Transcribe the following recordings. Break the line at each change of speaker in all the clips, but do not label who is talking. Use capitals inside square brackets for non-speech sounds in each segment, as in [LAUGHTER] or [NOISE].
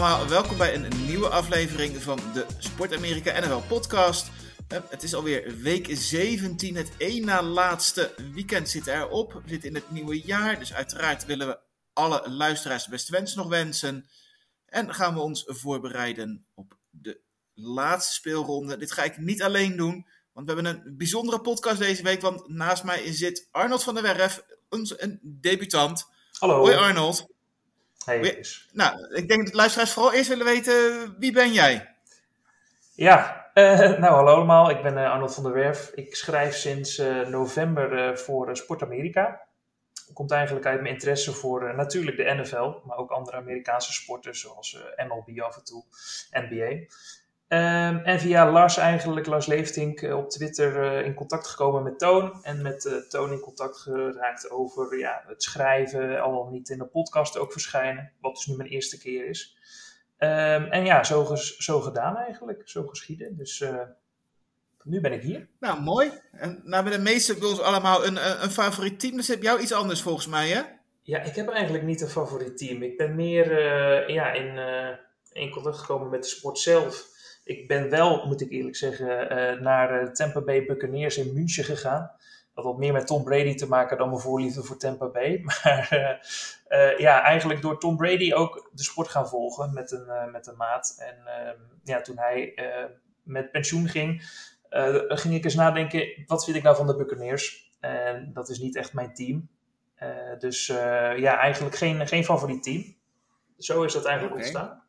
allemaal, welkom bij een nieuwe aflevering van de Sport Amerika NFL podcast. Eh, Het is alweer week 17, het één na laatste weekend zit erop. We zitten in het nieuwe jaar, dus uiteraard willen we alle luisteraars de beste wensen nog wensen. En gaan we ons voorbereiden op de laatste speelronde. Dit ga ik niet alleen doen, want we hebben een bijzondere podcast deze week. Want naast mij zit Arnold van der Werf, een debutant.
Hallo.
Hoi Arnold.
Hey.
Nou, ik denk dat luisteraars vooral eerst willen weten, wie ben jij?
Ja, eh, [LAUGHS] nou hallo allemaal. Ik ben eh, Arnold van der Werf. Ik schrijf sinds eh, november voor Sport Amerika. Komt eigenlijk uit mijn interesse voor natuurlijk de NFL, maar ook andere Amerikaanse sporten zoals MLB af en toe, NBA. Ehm, en via Lars eigenlijk, Lars Leeftink, eh, op Twitter eh, in contact gekomen met Toon. En met eh, Toon in contact geraakt over ja, het schrijven, al dan niet in de podcast ook verschijnen. Wat dus nu mijn eerste keer is. Ehm, en ja, zo, ges- zo gedaan eigenlijk, zo geschieden. Dus nu ben ik hier.
Nou, mooi. En nou, bij de meeste bij ons allemaal een, een, favoriet team. Dus heb jou iets anders volgens mij, hè?
Ja, ik heb eigenlijk niet een favoriet team. Ik ben meer ja, in, in contact gekomen met de sport zelf. Ik ben wel, moet ik eerlijk zeggen, eh, naar de Tampa Bay Buccaneers in München gegaan. Dat had meer met Tom Brady te maken dan mijn voorliefde voor Tampa Bay. [LAUGHS] Maar eh, eh, ja, eigenlijk door Tom Brady ook de sport gaan volgen met een, eh, met een maat. En ehm, ja, toen hij eh, met pensioen ging, eh, ging ik eens nadenken, wat vind ik nou van de Buccaneers? En dat is niet echt mijn team. Eh, dus eh, ja, eigenlijk geen, geen favoriet team. Zo is dat eigenlijk ontstaan.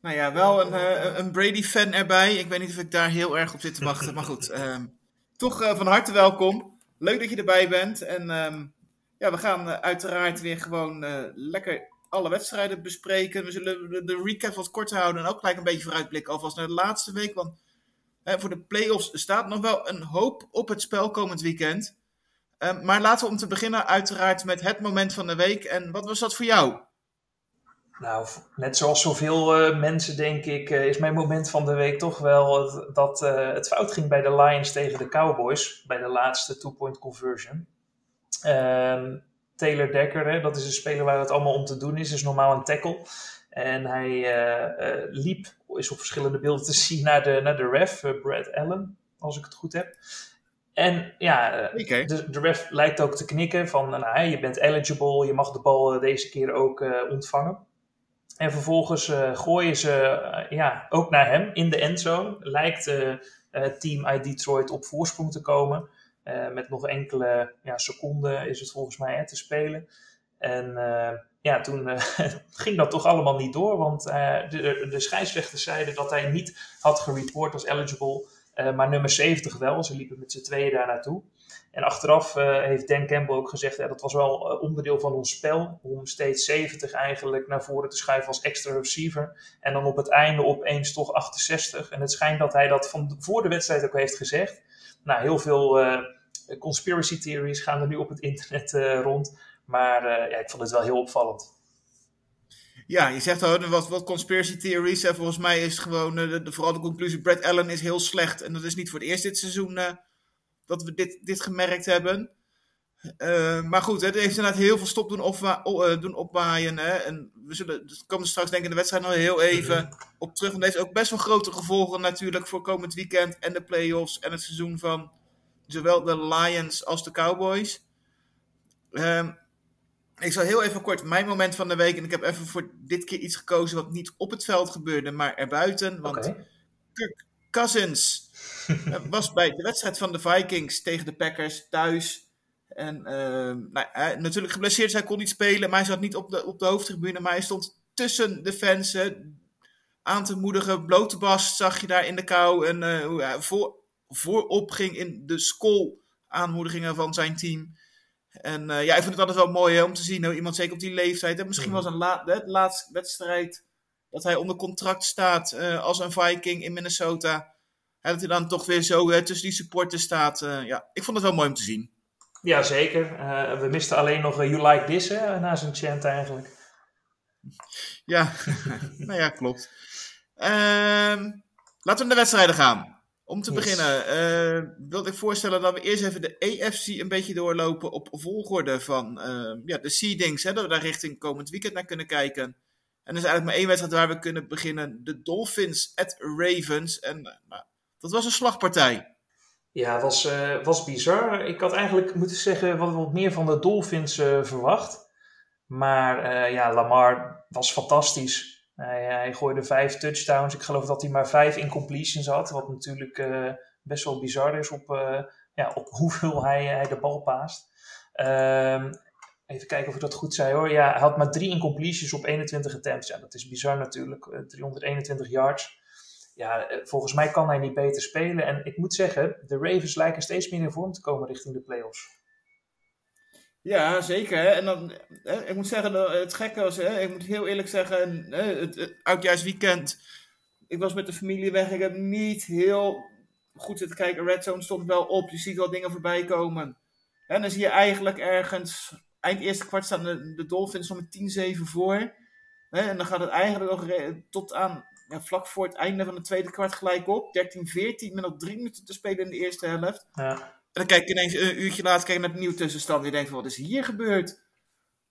Nou ja, wel een, eh, een Brady-fan erbij. Ik weet niet of ik daar heel erg op zit te wachten. Maar goed, ehm, toch eh, van harte welkom. Leuk dat je erbij bent. En ehm, ja, we gaan eh, uiteraard weer gewoon lekker alle wedstrijden bespreken. We zullen de, recap wat kort houden. En ook gelijk een beetje vooruitblikken alvast naar de laatste week. Want voor de playoffs staat nog wel een hoop op het spel komend weekend. Ehm, maar laten we om te beginnen uiteraard met het moment van de week. En wat was dat voor jou?
Nou, net zoals zoveel eh, mensen denk ik, eh, is mijn moment van de week toch wel dat eh, het fout ging bij de Lions tegen de Cowboys. Bij de laatste two-point conversion. Ehm, Taylor Decker, hè, dat is een speler waar het allemaal om te doen is, is normaal een tackle. En hij liep, is op verschillende beelden te zien, naar de, naar de ref, Brad Allen, als ik het goed heb. En ja, de, de ref lijkt ook te knikken van, nou, je bent eligible, je mag de bal deze keer ook ontvangen. En vervolgens eh, gooien ze eh, ja, ook naar hem in de endzone. Lijkt het team uit Detroit op voorsprong te komen. Met nog enkele ja, seconden is het volgens mij hè, te spelen. En ja, toen [LAUGHS] ging dat toch allemaal niet door. Want de, de scheidsrechters zeiden dat hij niet had gereport als eligible. maar nummer 70 wel. Ze liepen met z'n tweeën daar naartoe. En achteraf eh, heeft Dan Campbell ook gezegd, dat was wel eh, onderdeel van ons spel, om steeds 70 eigenlijk naar voren te schuiven als extra receiver. En dan op het einde opeens toch 68. En het schijnt dat hij dat van voor de wedstrijd ook heeft gezegd. Nou, heel veel eh, conspiracy theories gaan er nu op het internet rond. Maar ja, ik vond het wel heel opvallend.
Ja, je zegt al wat, wat conspiracy theories. En volgens mij is gewoon vooral de conclusie: Brad Allen is heel slecht. En dat is niet voor het eerst dit seizoen dat we dit, dit gemerkt hebben. Eh, maar goed, hè, er heeft inderdaad heel veel stop doen, opwa eh, doen opwaaien. Hè, en we zullen, dus komen er straks denk ik in de wedstrijd nog heel even op terug. Want het heeft ook best wel grote gevolgen natuurlijk voor komend weekend en de playoffs en het seizoen van zowel de Lions als de Cowboys. Ehm, ik zal heel even kort mijn moment van de week. En ik heb even voor dit keer iets gekozen wat niet op het veld gebeurde, maar erbuiten. Want
Oké.
Kirk Cousins was bij de wedstrijd van de Vikings tegen de Packers thuis. En ehm, nou, hij, natuurlijk geblesseerd, hij kon niet spelen. Maar hij zat niet op de, op de hoofdtribune. Maar hij stond tussen de fans. aan te moedigen. Blote bast zag je daar in de kou. En eh, hoe hij voor, voorop ging in de school-aanmoedigingen van zijn team. En eh, ja, ik vind het altijd wel mooi hè, om te zien hoe iemand zeker op die leeftijd. En misschien was een la de laatste wedstrijd dat hij onder contract staat eh, als een Viking in Minnesota. En dat hij dan toch weer zo hè, tussen die supporters staat. Eh, ja, ik vond het wel mooi om te zien.
Ja, zeker. we misten alleen nog You Like This hè, na zijn chant eigenlijk.
Ja, [LAUGHS] nou ja, klopt. Ehm, laten we naar de wedstrijden gaan. Om te beginnen uh, wilde ik voorstellen dat we eerst even de EFC een beetje doorlopen op volgorde van uh, ja, de seedings. Hè, dat we daar richting komend weekend naar kunnen kijken. En er is eigenlijk maar één wedstrijd waar we kunnen beginnen. De Dolphins at Ravens. En uh, nou, dat was een slagpartij.
Ja, was, was bizar. Ik had eigenlijk moeten zeggen wat, wat meer van de Dolphins verwacht. Maar ja, Lamar was fantastisch. Hij, hij, gooide vijf touchdowns. Ik geloof dat hij maar vijf incompletions had. Wat natuurlijk uh, best wel bizar is op, uh, ja, op [LAUGHS] hoeveel hij, hij de bal paast. Um, even kijken of ik dat goed zei hoor. Ja, hij had maar drie incompletions op 21 attempts. Ja, dat is bizar natuurlijk. Uh, 321 yards. Ja, volgens mij kan hij niet beter spelen. En ik moet zeggen, de Ravens lijken steeds meer in vorm te komen richting de playoffs.
Ja, zeker. En dan, ik moet zeggen, het gekke was, hè, ik moet heel eerlijk zeggen, het, het oudjaarsweekend, ik was met de familie weg, ik heb niet heel goed zitten kijken. Red Zone stond wel op, je ziet wel dingen voorbij komen. En dan zie je eigenlijk ergens, eind eerste kwart staan de, Dolphins nog met 10-7 voor. En dan gaat het eigenlijk nog tot aan, ja, vlak voor het einde van het tweede kwart gelijk op. 13-14 met nog drie minuten te spelen in de eerste helft.
Ja.
En dan kijk je ineens een uurtje later kijk je naar de nieuwe tussenstand. En je denkt wat is hier gebeurd?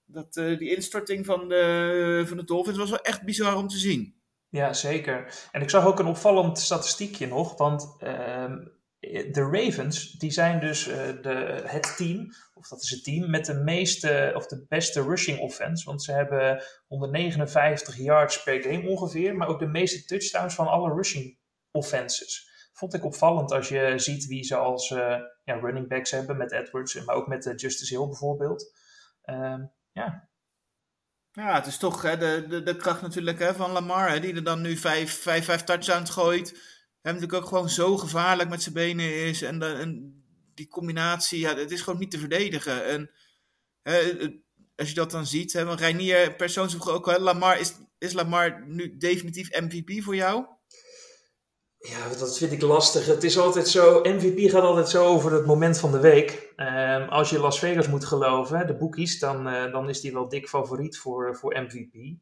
Dat, uh, die instorting van de, van de Dolphins was wel echt bizar om te zien.
Ja, zeker. En ik zag ook een opvallend statistiekje nog. Want uh, de Ravens, die zijn dus uh, de, het team, of dat is het team, met de meeste, of de beste rushing offense. Want ze hebben 159 yards per game ongeveer. Maar ook de meeste touchdowns van alle rushing offenses vond ik opvallend als je ziet wie ze als uh, ja, running backs hebben met Edwards, maar ook met uh, Justice Hill bijvoorbeeld. Uh, ja.
Ja, het is toch hè, de, de, de kracht natuurlijk hè, van Lamar, hè, die er dan nu vijf, vijf, vijf touchdowns gooit. Hem natuurlijk ook gewoon zo gevaarlijk met zijn benen is. En, en die combinatie, ja, het is gewoon niet te verdedigen. En hè, als je dat dan ziet, hè, want Reinier persoons vroeg ook, hè, Lamar, is, is Lamar nu definitief MVP voor jou?
Ja, dat vind ik lastig. Het is altijd zo, MVP gaat altijd zo over het moment van de week. Um, als je Las Vegas moet geloven, de boekies, dan, uh, dan is die wel dik favoriet voor, voor MVP.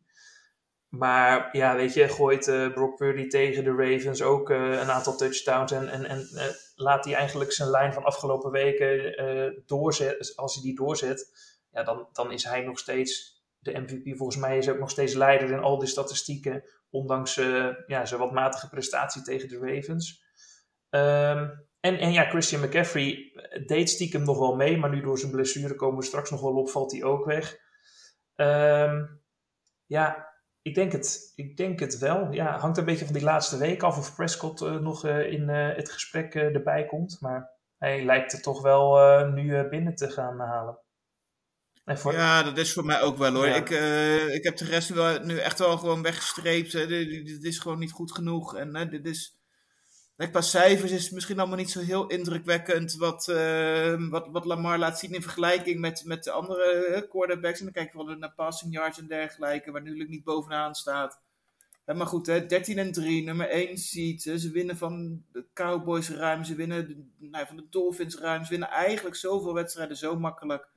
Maar ja, weet je, gooit uh, Brock Purdy tegen de Ravens ook uh, een aantal touchdowns. En, en, en laat hij eigenlijk zijn lijn van afgelopen weken doorzetten. Als hij die doorzet, ja, dan, dan is hij nog steeds de MVP. Volgens mij is hij ook nog steeds leider in al die statistieken. Ondanks ja, zijn wat matige prestatie tegen de Ravens. Um, en, en ja, Christian McCaffrey deed stiekem nog wel mee. Maar nu door zijn blessure komen we straks nog wel op, valt hij ook weg. Um, ja, ik denk, het, ik denk het wel. Ja, hangt een beetje van die laatste week af of Prescott uh, nog uh, in het gesprek erbij komt. Maar hij lijkt het toch wel nu binnen te gaan halen.
Voor... Ja, dat is voor mij ook wel hoor. Ja. Ik, ik heb de rest wel, nu echt wel gewoon weggestreept. Dit is gewoon niet goed genoeg. En dit is. Qua cijfers is misschien allemaal niet zo heel indrukwekkend wat, uh, wat, wat Lamar laat zien in vergelijking met, met de andere quarterbacks. En dan kijk je wel naar passing yards en dergelijke, waar natuurlijk niet bovenaan staat. maar goed, hè, 13 en 3, nummer 1 seed. Ze winnen van de Cowboys ruim, ze winnen nou, van de Dolphins ruim. Ze winnen eigenlijk zoveel wedstrijden zo makkelijk.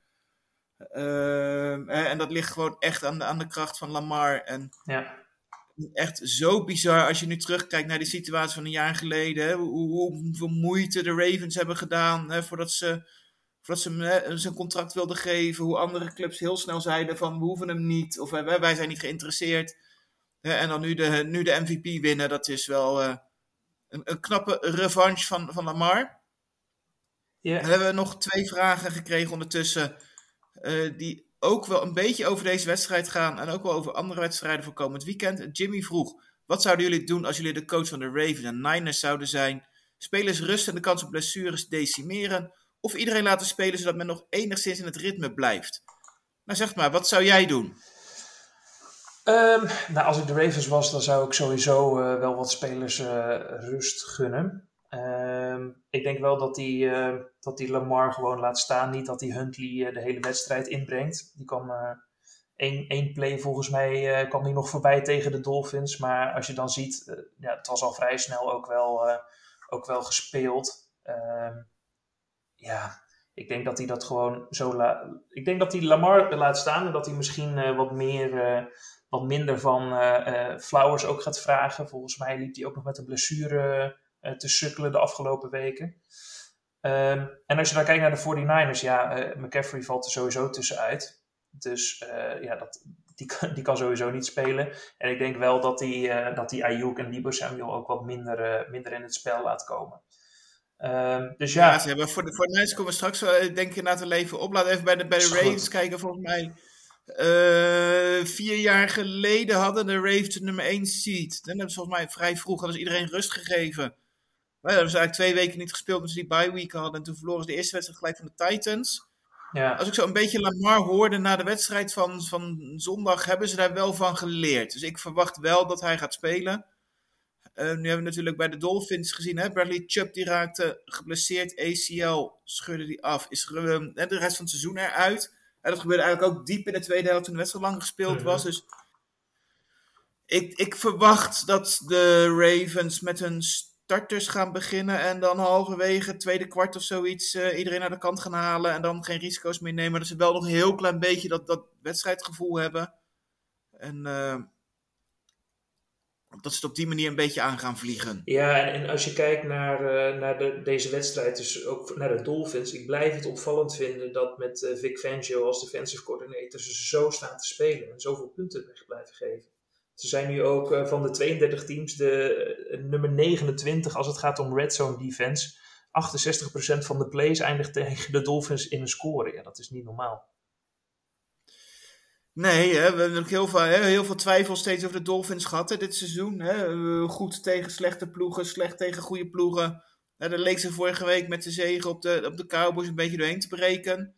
Uh, en dat ligt gewoon echt aan de, aan de kracht van Lamar. En
ja.
Echt zo bizar als je nu terugkijkt naar die situatie van een jaar geleden. Hè, hoe, hoeveel moeite de Ravens hebben gedaan hè, voordat ze, voordat ze hem zijn contract wilden geven. Hoe andere clubs heel snel zeiden van we hoeven hem niet. Of wij, wij zijn niet geïnteresseerd. Hè, en dan nu de, nu de MVP winnen. Dat is wel uh, een, een, knappe revanche van, van Lamar.
Ja.
Dan hebben we nog twee vragen gekregen ondertussen. Uh, die ook wel een beetje over deze wedstrijd gaan en ook wel over andere wedstrijden voor komend weekend. Jimmy vroeg, wat zouden jullie doen als jullie de coach van de Ravens en Niners zouden zijn? Spelers rust en de kans op blessures decimeren? Of iedereen laten spelen zodat men nog enigszins in het ritme blijft? Nou zeg maar, wat zou jij doen?
Um, nou, als ik de Ravens was, dan zou ik sowieso uh, wel wat spelers uh, rust gunnen. Ehm, ik denk wel dat hij eh, dat die Lamar gewoon laat staan. Niet dat hij Huntley eh, de hele wedstrijd inbrengt. Die kwam eh, één, één play volgens mij kwam hij nog voorbij tegen de Dolphins. Maar als je dan ziet, ja, het was al vrij snel ook wel, ook wel gespeeld. Ehm, ja, ik denk dat hij dat gewoon zo laat. Ik denk dat hij Lamar laat staan en dat hij misschien wat meer. wat minder van Flowers ook gaat vragen. Volgens mij liep hij ook nog met een blessure te sukkelen de afgelopen weken. Ehm, en als je dan kijkt naar de 49ers, ja, eh, McCaffrey valt er sowieso tussenuit. Dus eh, ja, dat, die, kan- die kan sowieso niet spelen. En ik denk wel dat die, eh dat die Ayuk en Debo Samuel ook wat minder, eh, minder in het spel laat komen. Ehm, dus ja,
Ja, ze hebben voor de, voor de Niners komen we straks eh, denk ik inderdaad wel even op. We even bij de, bij de. Ravens kijken. Volgens mij eh, vier jaar geleden hadden de Ravens nummer 1 seed. Dan hebben ze volgens mij vrij vroeg hadden ze iedereen rust gegeven. Maar hebben ze eigenlijk twee weken niet gespeeld omdat ze die bye week hadden. En toen verloren ze de eerste wedstrijd gelijk van de Titans.
ja.
Als ik zo een beetje Lamar hoorde na de wedstrijd van, van zondag, hebben ze daar wel van geleerd. Dus ik verwacht wel dat hij gaat spelen. Eh, nu hebben we natuurlijk bij de Dolphins gezien, hè? Bradley Chubb die raakte geblesseerd, ACL scheurde die af. Is er, eh, de rest van het seizoen eruit. En dat gebeurde eigenlijk ook diep in de tweede helft toen de wedstrijd lang gespeeld
Mhm.
was. Dus ik, ik verwacht dat de Ravens met hun starters gaan beginnen en dan halverwege tweede kwart of zoiets eh, iedereen naar de kant gaan halen en dan geen risico's meer nemen. Dat ze wel nog een heel klein beetje dat, dat wedstrijdgevoel hebben. En eh, dat ze het op die manier een beetje aan gaan vliegen.
Ja, en, als je kijkt naar, eh, naar de, deze wedstrijd, dus ook naar de Dolphins, ik blijf het opvallend vinden dat met Vic Fangio als defensive coordinator ze zo staan te spelen en zoveel punten weg blijven geven. Ze zijn nu ook eh, van de 32 teams de eh, nummer 29 als het gaat om red zone defense. 68% van de plays eindigt tegen de Dolphins in een score. Ja, dat is niet normaal.
Nee, hè, we hebben heel veel, heel veel twijfel steeds over de Dolphins gehad dit seizoen. Hè. Eh, Goed tegen slechte ploegen, slecht tegen goede ploegen. Hè, daar leek ze vorige week met de zegen op de, op de Cowboys een beetje doorheen te breken.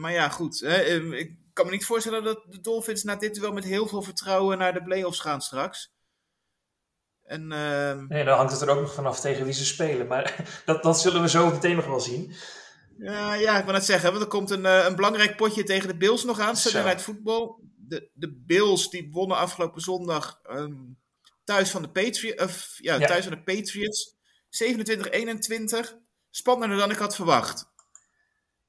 Maar ja, goed. Hè, eh, ik kan me niet voorstellen dat de Dolphins na dit wel met heel veel vertrouwen naar de playoffs gaan straks. En ehm,
Nee, dan hangt het er ook nog vanaf tegen wie ze spelen. Maar [LAUGHS] dat, dat zullen we zo meteen nog wel zien.
Ja, ja, ik wil net zeggen, want er komt een, eh, een belangrijk potje tegen de Bills nog aan. Sunday. Night Football. De, de Bills die wonnen afgelopen zondag ehm, thuis van de Patriots. Ja. thuis van de Patriots. 27-21. Spannender dan ik had verwacht.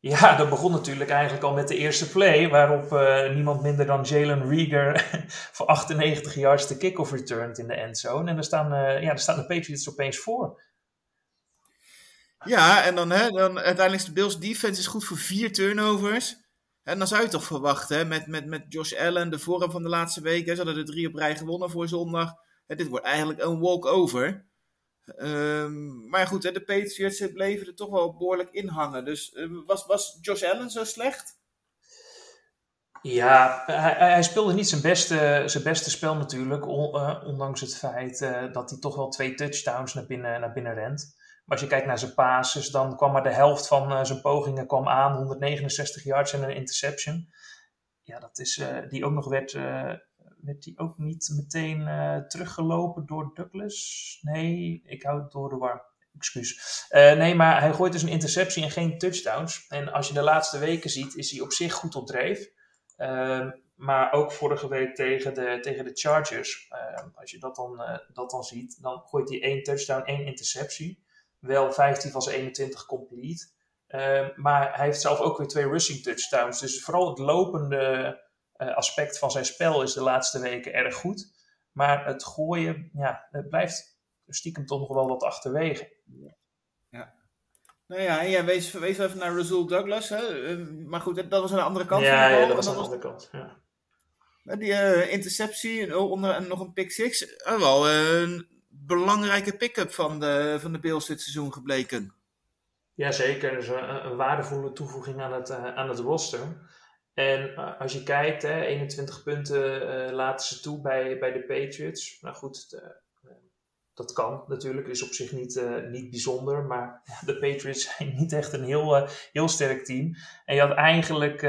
Ja, [LAUGHS] dat begon natuurlijk eigenlijk al met de eerste play, waarop eh, niemand minder dan Jalen Rieger [LAUGHS] voor 98 yards de kickoff returned in de endzone. En daar staan, eh, ja, daar staan de Patriots opeens voor.
Ja, en dan, hè, dan uiteindelijk is de Bills defense is goed voor vier turnovers. En dan zou je toch verwachten, hè, met, met, met Josh Allen, de vorm van de laatste weken. Ze hadden er drie op rij gewonnen voor zondag. Hè, dit wordt eigenlijk een walk-over. Ehm, maar goed, de Patriots bleven er toch wel behoorlijk in hangen. Dus eh, was, was Josh Allen zo slecht?
Ja, hij, hij speelde niet zijn beste, zijn beste spel natuurlijk, eh, ondanks het feit eh, dat hij toch wel twee touchdowns naar binnen, naar binnen rent. Maar als je kijkt naar zijn passes, dan kwam maar de helft van zijn pogingen kwam aan, 169 yards en een interception. Ja, dat is, die ook nog werd, werd die ook niet meteen eh, teruggelopen door Douglas? Nee, ik hou het door de war. Excuus. Eh, nee, maar hij gooit dus een interceptie en geen touchdowns. En als je de laatste weken ziet, is hij op zich goed op dreef. Ehm, maar ook vorige week tegen de, tegen de Chargers, ehm, als je dat dan, eh, dat dan ziet, dan gooit hij één touchdown, één interceptie. Wel 15 van zijn 21 complete. Ehm, maar hij heeft zelf ook weer twee rushing touchdowns. Dus vooral het lopende aspect van zijn spel is de laatste weken erg goed. Maar het gooien, ja, het blijft stiekem toch nog wel wat achterwege.
Nou ja, en ja, wees, wees even naar Razul Douglas. Hè? Eh, maar goed, dat was aan de andere kant van
ja,
de bal.
ja, dat was aan de andere kant. Ja.
Eh, Die eh, interceptie en onder, en nog een pick six. eh, wel eh, een belangrijke pick-up van de, van de Bills dit seizoen gebleken.
Jazeker, dus een, een waardevolle toevoeging aan het, eh, aan het roster. En eh, als je kijkt, hè, 21 punten eh, laten ze toe bij, bij de Patriots. Nou goed, eh, dat kan natuurlijk, is op zich niet, niet bijzonder. Maar [LAUGHS] de Patriots zijn niet echt een heel, heel sterk team. En je had eigenlijk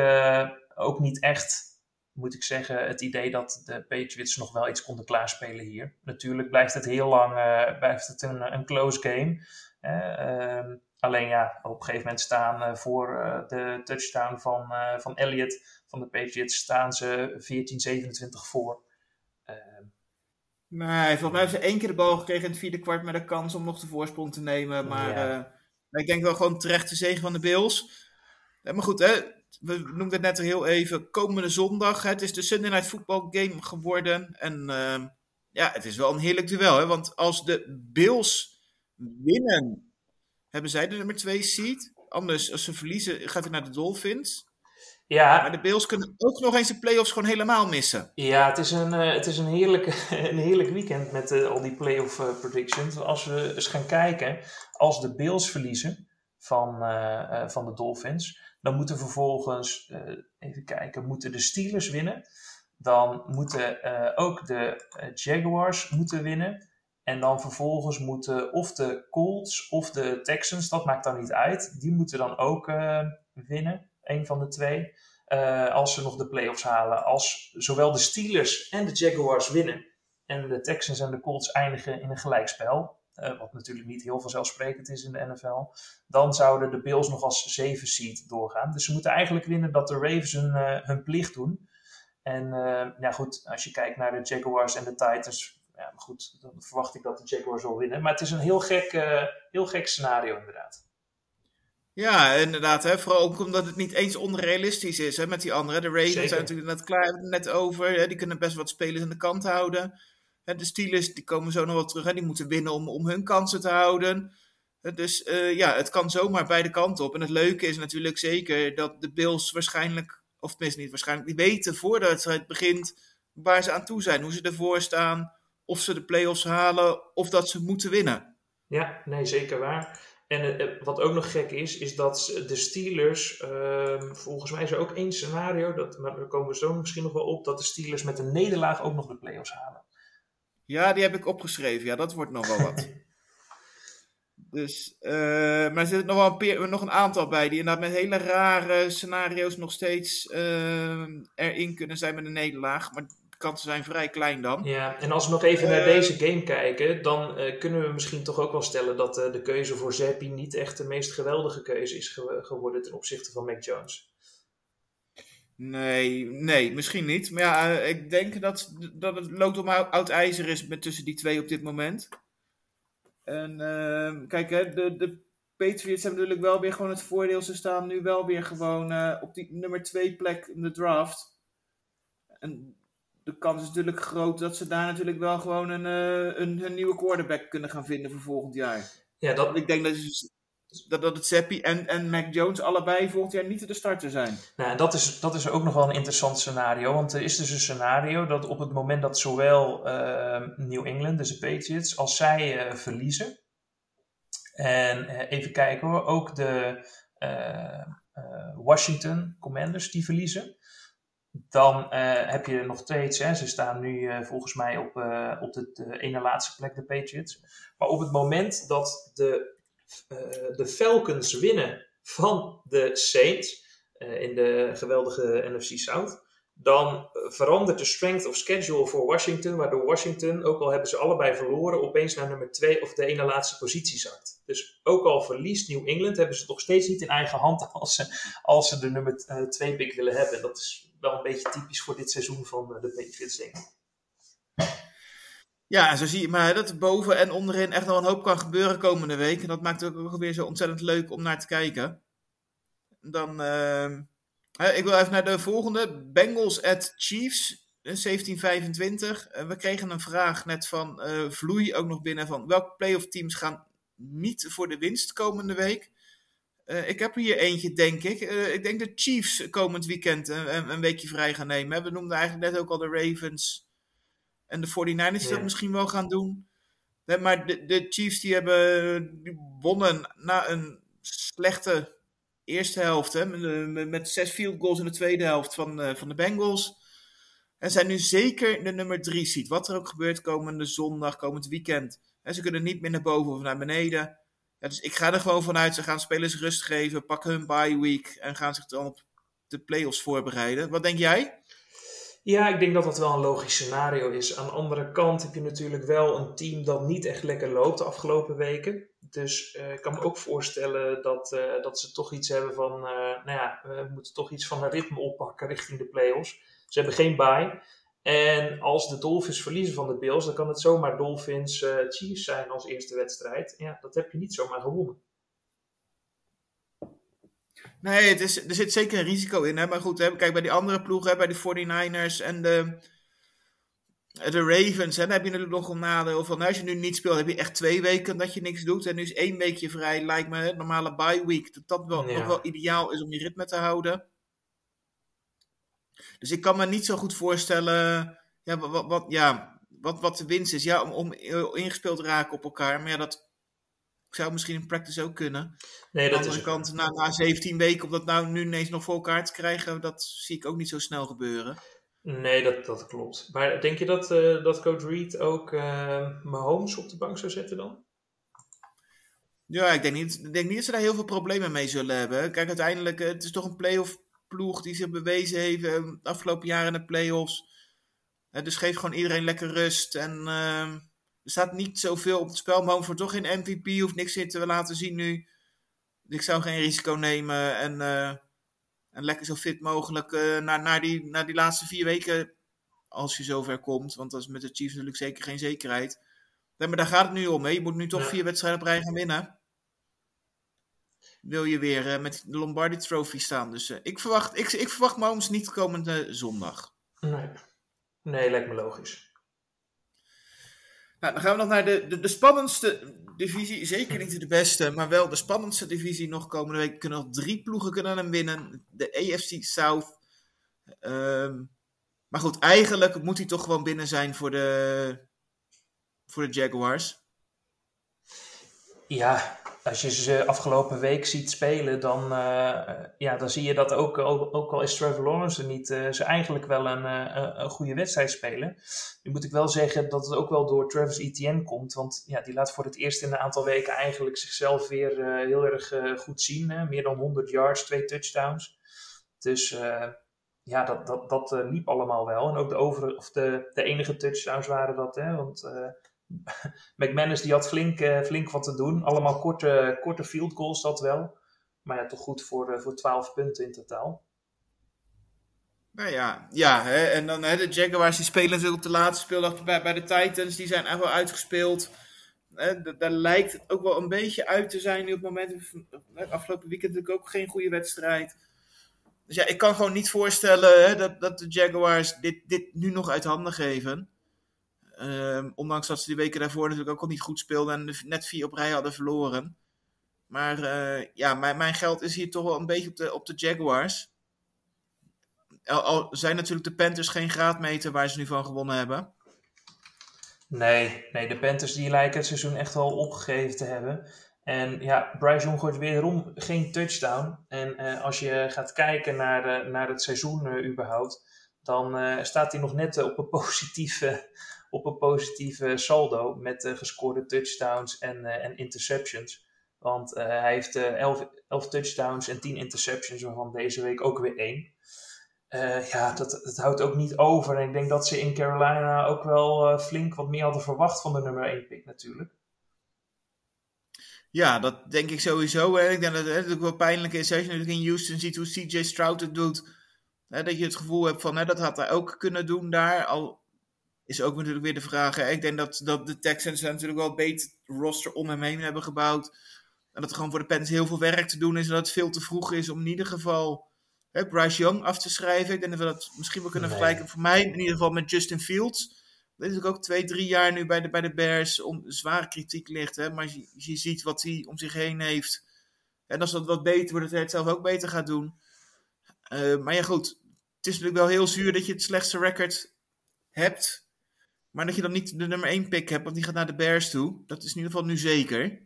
ook niet echt moet ik zeggen, het idee dat de Patriots nog wel iets konden klaarspelen hier. Natuurlijk blijft het heel lang blijft het een, een close game. Uh, alleen ja, op een gegeven moment staan uh, voor de touchdown van, van Elliott van de Patriots staan ze 14-27 voor. Ehm,
Nee, volgens mij hebben ze één keer de bal gekregen in het vierde kwart met een kans om nog de voorsprong te nemen. Maar ja. uh, ik denk wel gewoon terecht de zegen van de Bills. Ja, maar goed, hè, we noemden het net al heel even. Komende zondag, hè, het is de Sunday Night Football game geworden. En uh, ja, het is wel een heerlijk duel. Hè, want als de Bills winnen, hebben zij de nummer 2 seed. Anders, als ze verliezen, gaat hij naar de Dolphins.
Ja.
Maar de Bills kunnen ook nog eens de playoffs gewoon helemaal missen.
Ja, het is een, uh, het is een, heerlijk, [LAUGHS] een heerlijk weekend met uh, al die playoff uh, predictions. Als we eens gaan kijken, als de Bills verliezen van, van de Dolphins, dan moeten vervolgens, even kijken, moeten de Steelers winnen. Dan moeten ook de Jaguars moeten winnen. En dan vervolgens moeten of de Colts of de Texans, dat maakt dan niet uit, die moeten dan ook winnen een van de twee. Uh, als ze nog de playoffs halen. Als zowel de Steelers en de Jaguars winnen. En de Texans en de Colts eindigen in een gelijkspel. Uh, wat natuurlijk niet heel vanzelfsprekend is in de NFL. Dan zouden de Bills nog als 7 seed doorgaan. Dus ze moeten eigenlijk winnen dat de Ravens hun, hun plicht doen. En ja, goed, als je kijkt naar de Jaguars en de Titans. Ja, goed, dan verwacht ik dat de Jaguars wel winnen. Maar het is een heel gek, heel gek scenario inderdaad.
Ja, inderdaad. Hè? Vooral ook omdat het niet eens onrealistisch is hè, met die anderen. De Ravens
Zeker.
zijn natuurlijk net klaar, net over. Hè? Die kunnen best wat spelers aan de kant houden. Hè, de Steelers die komen zo nog wel terug. Hè? Die moeten winnen om, om hun kansen te houden. Hè, Dus uh, ja, het kan zomaar beide kanten op. En het leuke is natuurlijk zeker dat de Bills waarschijnlijk, of tenminste niet waarschijnlijk, die weten voordat het begint waar ze aan toe zijn. Hoe ze ervoor staan, of ze de playoffs halen, of dat ze moeten winnen.
Ja, nee, zeker waar. En uh, wat ook nog gek is, is dat de Steelers, uh, volgens mij is er ook één scenario, dat, maar daar komen we zo misschien nog wel op, dat de Steelers met een nederlaag ook nog de playoffs halen.
Ja, die heb ik opgeschreven. Ja, dat wordt nog wel wat. [LAUGHS] dus, uh, maar er zitten nog wel een, peer, nog een aantal bij die inderdaad met hele rare scenario's nog steeds erin kunnen zijn met een nederlaag. Maar kansen zijn vrij klein dan.
Ja, en als we nog even naar deze game kijken, dan uh, kunnen we misschien toch ook wel stellen dat uh, de keuze voor Zeppi niet echt de meest geweldige keuze is ge geworden ten opzichte van Mac Jones.
Nee, nee, misschien niet. Maar ja, ik denk dat, dat het loopt om oud ijzer is met tussen die twee op dit moment. En kijk, hè, de, de Patriots hebben natuurlijk wel weer gewoon het voordeel. Ze staan nu wel weer gewoon op die nummer twee plek in de draft. En de kans is natuurlijk groot dat ze daar natuurlijk wel gewoon een, uh, een, een, nieuwe quarterback kunnen gaan vinden voor volgend jaar.
Ja, dat...
Ik denk dat, dat, dat het Seppi en, en Mac Jones allebei volgend jaar niet de starter zijn.
Nou, dat is, dat is ook nog wel een interessant scenario. Want er is dus een scenario dat op het moment dat zowel uh, New England, dus de Patriots, als zij uh, verliezen. En even kijken hoor, ook de Washington Commanders die verliezen dan uh, heb je nog steeds, ze staan nu uh, volgens mij op, uh, op de, de, ene laatste plek, de Patriots. Maar op het moment dat de, de Falcons winnen van de Saints in de geweldige NFC South, dan verandert de strength of schedule voor Washington, waardoor Washington, ook al hebben ze allebei verloren, opeens naar nummer 2 of de ene laatste positie zakt. Dus ook al verliest New England, hebben ze het nog steeds niet in eigen hand [LAUGHS] als ze, als ze de nummer 2 pick willen hebben. Dat is wel een beetje typisch voor dit seizoen van de Patriots, denk ik.
Ja, zo zie je maar dat boven en onderin echt nog een hoop kan gebeuren komende week. En dat maakt het ook weer zo ontzettend leuk om naar te kijken. Dan, uh, ik wil even naar de volgende. Bengals at Chiefs, 1725. Uh, we kregen een vraag net van uh, Vloei ook nog binnen van welke playoff teams gaan niet voor de winst komende week. Uh, ik heb hier eentje, denk ik. Ik denk de Chiefs komend weekend een, een, weekje vrij gaan nemen. We noemden eigenlijk net ook al de Ravens en de 49ers die dat misschien wel gaan doen. Nee, maar de, de Chiefs die hebben die wonnen na een slechte eerste helft. Hè, met, met, zes field goals in de tweede helft van, uh, van de Bengals. En zijn nu zeker de nummer drie seed. Wat er ook gebeurt komende zondag, komend weekend. En ze kunnen niet meer naar boven of naar beneden. Dus ik ga er gewoon vanuit, ze gaan spelers rust geven, pakken hun bye week en gaan zich dan op de playoffs voorbereiden. Wat denk jij?
Ja, ik denk dat dat wel een logisch scenario is. Aan de andere kant heb je natuurlijk wel een team dat niet echt lekker loopt de afgelopen weken. Dus uh, ik kan me ook voorstellen dat, uh, dat ze toch iets hebben van, uh, nou ja, we moeten toch iets van een ritme oppakken richting de playoffs. Ze hebben geen bye. En als de Dolphins verliezen van de Bills, dan kan het zomaar Dolphins Chiefs zijn als eerste wedstrijd. Ja, dat heb je niet zomaar gewonnen.
Nee, het is, er zit zeker een risico in. Hè? Maar goed, hè, kijk bij die andere ploegen, hè, bij de 49ers en de, de Ravens. Hè, dan heb je natuurlijk nog een nadeel van, nou, als je nu niet speelt, heb je echt twee weken dat je niks doet. En nu is één weekje vrij, lijkt me, een normale bye week. Dat dat wel, ja. nog wel ideaal is om je ritme te houden. Dus ik kan me niet zo goed voorstellen ja, wat, wat, ja, wat, wat de winst is. Ja, om, om ingespeeld te raken op elkaar. Maar ja, dat zou misschien in practice ook kunnen. Nee, dat Aan de andere kant, na, na 17 weken, om dat nou nu ineens nog voor elkaar te krijgen, dat zie ik ook niet zo snel gebeuren.
Nee, dat, dat klopt. Maar denk je dat, uh, dat coach Reed ook uh, Mahomes op de bank zou zetten dan?
Ja, ik denk, niet, denk niet dat ze daar heel veel problemen mee zullen hebben. Kijk, uiteindelijk, het is toch een playoff ploeg die zich bewezen heeft de afgelopen jaren in de playoffs. dus geef gewoon iedereen lekker rust en... Uh, er staat niet zoveel op het spel. Mahomes wordt toch geen MVP, hoeft niks in te laten zien nu. Ik zou geen risico nemen en, uh, en lekker zo fit mogelijk uh, naar, naar, die, naar die laatste vier weken, als je zover komt. Want dat is met de Chiefs natuurlijk zeker geen zekerheid. Nee, maar daar gaat het nu om. Hè. Je moet nu toch ja. vier wedstrijden op rij gaan winnen. Wil je weer uh, met de Lombardi Trophy staan. Dus ik, verwacht, ik, ik verwacht Mahomes niet komende zondag.
Nee. nee, lijkt me logisch.
Nou, dan gaan we nog naar de, de, spannendste divisie. Zeker niet de beste, maar wel de spannendste divisie nog komende week. Kunnen nog drie ploegen kunnen hem winnen. De AFC South. Um, maar goed, eigenlijk moet hij toch gewoon binnen zijn voor de, voor de Jaguars.
Ja, als je ze afgelopen week ziet spelen, dan, uh, ja, dan zie je dat ook, ook, al is Trevor Lawrence er niet, uh, ze eigenlijk wel een, uh, een goede wedstrijd spelen. Nu moet ik wel zeggen dat het ook wel door Travis Etienne komt, want ja, die laat voor het eerst in een aantal weken eigenlijk zichzelf weer heel erg goed zien. Hè? Meer dan 100 yards, twee touchdowns. Dus ja, dat, dat, dat liep allemaal wel. En ook de, over, of de, de enige touchdowns waren dat, hè? want [LAUGHS] McManus die had flink, uh, flink wat te doen. Allemaal korte, korte field goals dat wel. Maar ja, toch goed voor, uh, voor 12 punten in totaal.
Nou ja, ja hè, en dan de Jaguars die spelen natuurlijk op de laatste speeldag bij, bij de Titans. Die zijn echt wel uitgespeeld. Hè, daar lijkt het ook wel een beetje uit te zijn nu op het moment. Afgelopen weekend natuurlijk ook geen goede wedstrijd. Dus ja, ik kan gewoon niet voorstellen hè, dat, dat de Jaguars dit, dit nu nog uit handen geven. Um, ondanks dat ze die weken daarvoor natuurlijk ook al niet goed speelden en net vier op rij hadden verloren. Maar uh, ja, mijn, mijn geld is hier toch wel een beetje op de, op de Jaguars. Al, zijn natuurlijk de Panthers geen graadmeter waar ze nu van gewonnen hebben.
Nee, nee, de Panthers die lijken het seizoen echt wel opgegeven te hebben. En ja, Bryce Young gooit weerom geen touchdown. En uh, als je gaat kijken naar, uh, naar het seizoen überhaupt, dan staat hij nog net op een [LAUGHS] positieve op een positieve saldo met uh, gescoorde touchdowns en, uh, en interceptions. Want uh, hij heeft 11, 11 touchdowns en 10 interceptions, waarvan deze week ook weer één. ja, dat, dat houdt ook niet over. En ik denk dat ze in Carolina ook wel flink wat meer hadden verwacht van de nummer 1 pick natuurlijk.
Ja, dat denk ik sowieso. Hè. Ik denk dat het ook wel pijnlijk is als je natuurlijk in Houston ziet hoe CJ Stroud het doet. Hè, dat je het gevoel hebt van, hè, dat had hij ook kunnen doen daar. Al is ook natuurlijk weer de vraag. Hè? Ik denk dat, dat de Texans natuurlijk wel een beter roster om hem heen hebben gebouwd. En dat er gewoon voor de Panthers heel veel werk te doen is. En dat het veel te vroeg is om in ieder geval hè, Bryce Young af te schrijven. Ik denk dat we dat misschien wel kunnen nee. vergelijken. Voor mij in ieder geval met Justin Fields. Dat is ook twee, drie jaar nu bij de, bij de Bears. Om, zware kritiek ligt. Hè? Maar je, je ziet wat hij om zich heen heeft. En als dat wat beter wordt, dat hij het zelf ook beter gaat doen. Uh, maar ja, goed. Het is natuurlijk wel heel zuur dat je het slechtste record hebt maar dat je dan niet de nummer 1 pick hebt, want die gaat naar de Bears toe. Dat is in ieder geval nu zeker.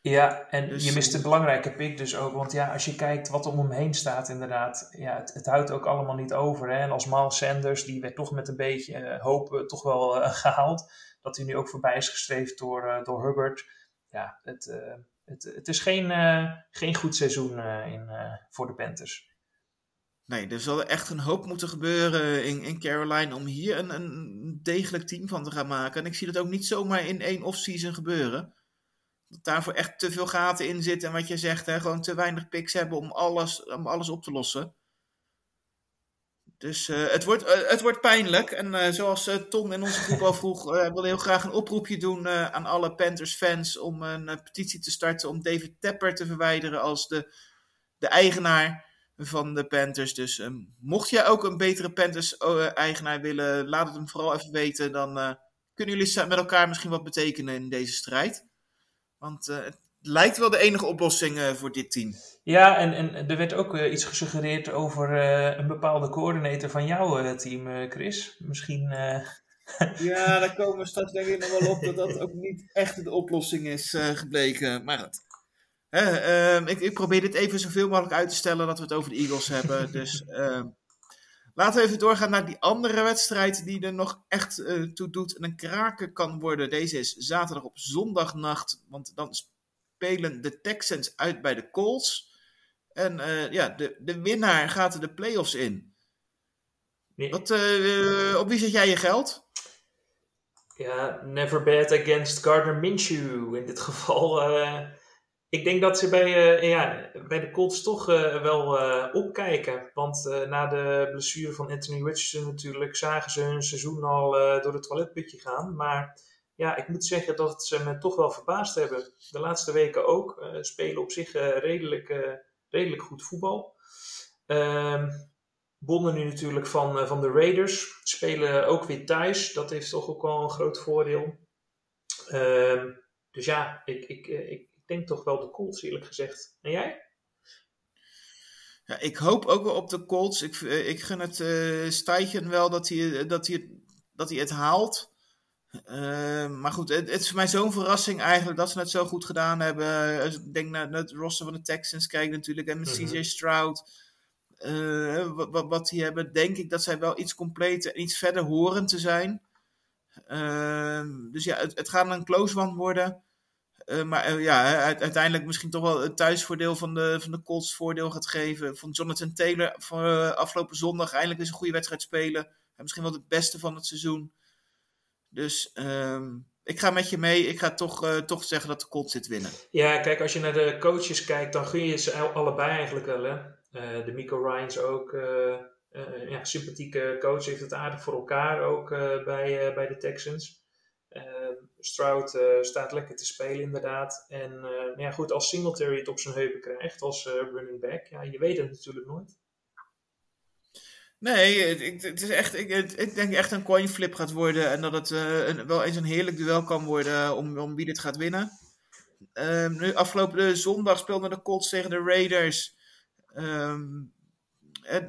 Ja, en dus, je mist de belangrijke pick dus ook. Want ja, als je kijkt wat om hem heen staat, inderdaad. Ja, het, het houdt ook allemaal niet over. Hè? En als Miles Sanders, die werd toch met een beetje uh, hoop uh, toch wel uh, [LAUGHS] gehaald. Dat hij nu ook voorbij is gestreefd door, door Hubbard. Ja, het, het, het is geen, geen goed seizoen in, voor de Panthers.
Nee, er zal echt een hoop moeten gebeuren in, in Caroline om hier een, een degelijk team van te gaan maken. En ik zie dat ook niet zomaar in één offseason gebeuren. Dat daarvoor echt te veel gaten in zitten. En wat je zegt, hè, gewoon te weinig picks hebben om alles, om alles op te lossen. Dus uh, het, wordt, uh, het wordt pijnlijk. En uh, zoals Tom in onze groep al vroeg, wilde heel graag een oproepje doen aan alle Panthers fans om een petitie te starten om David Tepper te verwijderen als de, de eigenaar van de Panthers. Dus um, mocht jij ook een betere Panthers-eigenaar willen, laat het hem vooral even weten. Dan uh, kunnen jullie met elkaar misschien wat betekenen in deze strijd. Want uh, het lijkt wel de enige oplossing uh, voor dit team.
Ja, en, en er werd ook iets gesuggereerd over een bepaalde coördinator van jouw team, Chris. Misschien.
ja, [LAUGHS] daar komen we straks denk ik nog wel op dat dat ook niet echt de oplossing is gebleken. Maar goed. Um, ik, ik, probeer dit even zoveel mogelijk uit te stellen dat we het over de Eagles hebben. [LAUGHS] dus um, laten we even doorgaan naar die andere wedstrijd die er nog echt uh, toe doet en een kraken kan worden. Deze is zaterdag op zondagnacht, want dan spelen de Texans uit bij de Colts. En uh, ja, de, de winnaar gaat er de playoffs in. Nee. Wat, uh, op wie zet jij je geld?
Ja, never bet against Gardner Minshew in dit geval ik denk dat ze bij, uh, ja, bij de Colts toch uh, wel uh, opkijken. Want na de blessure van Anthony Richardson natuurlijk zagen ze hun seizoen al door het toiletputje gaan. Maar ja, ik moet zeggen dat ze me toch wel verbaasd hebben. De laatste weken ook. spelen op zich redelijk, redelijk goed voetbal. Ehm, bonden nu natuurlijk van, van de Raiders. Spelen ook weer thuis. Dat heeft toch ook wel een groot voordeel. Ehm, dus ja, ik, ik, ik denk toch wel de Colts, eerlijk gezegd. En jij?
Ja, ik hoop ook wel op de Colts. Ik, eh, ik gun het uh, Steichen wel dat hij, dat, hij, dat hij het haalt. Uh, maar goed, het, het, is voor mij zo'n verrassing eigenlijk dat ze het zo goed gedaan hebben. Als ik denk naar, naar het roster van de Texans kijk natuurlijk. En met -hmm. CJ Stroud. Uh, wat, wat die hebben, denk ik dat zij wel iets completer en iets verder horen te zijn. Dus ja, het, het gaat een close one worden. Uh, maar uh, ja, uiteindelijk misschien toch wel het thuisvoordeel van de, van de Colts voordeel gaat geven. Van Jonathan Taylor van uh, afgelopen zondag eindelijk eens een goede wedstrijd spelen. En misschien wel het beste van het seizoen. Dus um, ik ga met je mee. Ik ga toch, toch zeggen dat de Colts dit winnen.
Ja, kijk, als je naar de coaches kijkt, dan gun je ze allebei eigenlijk wel. Hè? de Mico Ryans ook. ja, sympathieke coach heeft het aardig voor elkaar ook bij, bij de Texans. Uh, Stroud uh, staat lekker te spelen inderdaad. En uh, ja, goed, als Singletary het op zijn heupen krijgt als uh, running back, ja, je weet het natuurlijk nooit.
Nee, het, het is echt, ik, ik, denk echt een coin flip gaat worden. En dat het wel eens een heerlijk duel kan worden om, om wie dit gaat winnen. Um, nu, afgelopen zondag speelden de Colts tegen de Raiders. Um,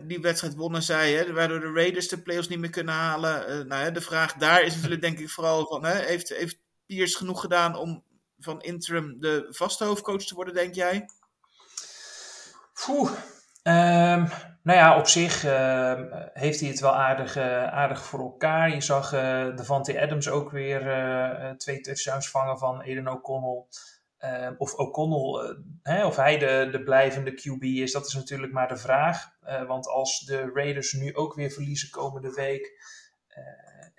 die wedstrijd wonnen zij, hè, waardoor de Raiders de playoffs niet meer kunnen halen. Nou, de vraag daar is natuurlijk denk ik vooral van, hè, heeft, heeft Piers genoeg gedaan om van interim de vaste hoofdcoach te worden, denk jij?
Um, nou ja, op zich uh, heeft hij het wel aardig, uh, aardig voor elkaar. Je zag uh, Devante Adams ook weer twee touchdowns vangen van Eden O'Connell. Uh, of O'Connell, hè, of hij de, de blijvende QB is, dat is natuurlijk maar de vraag. Want als de Raiders nu ook weer verliezen komende week,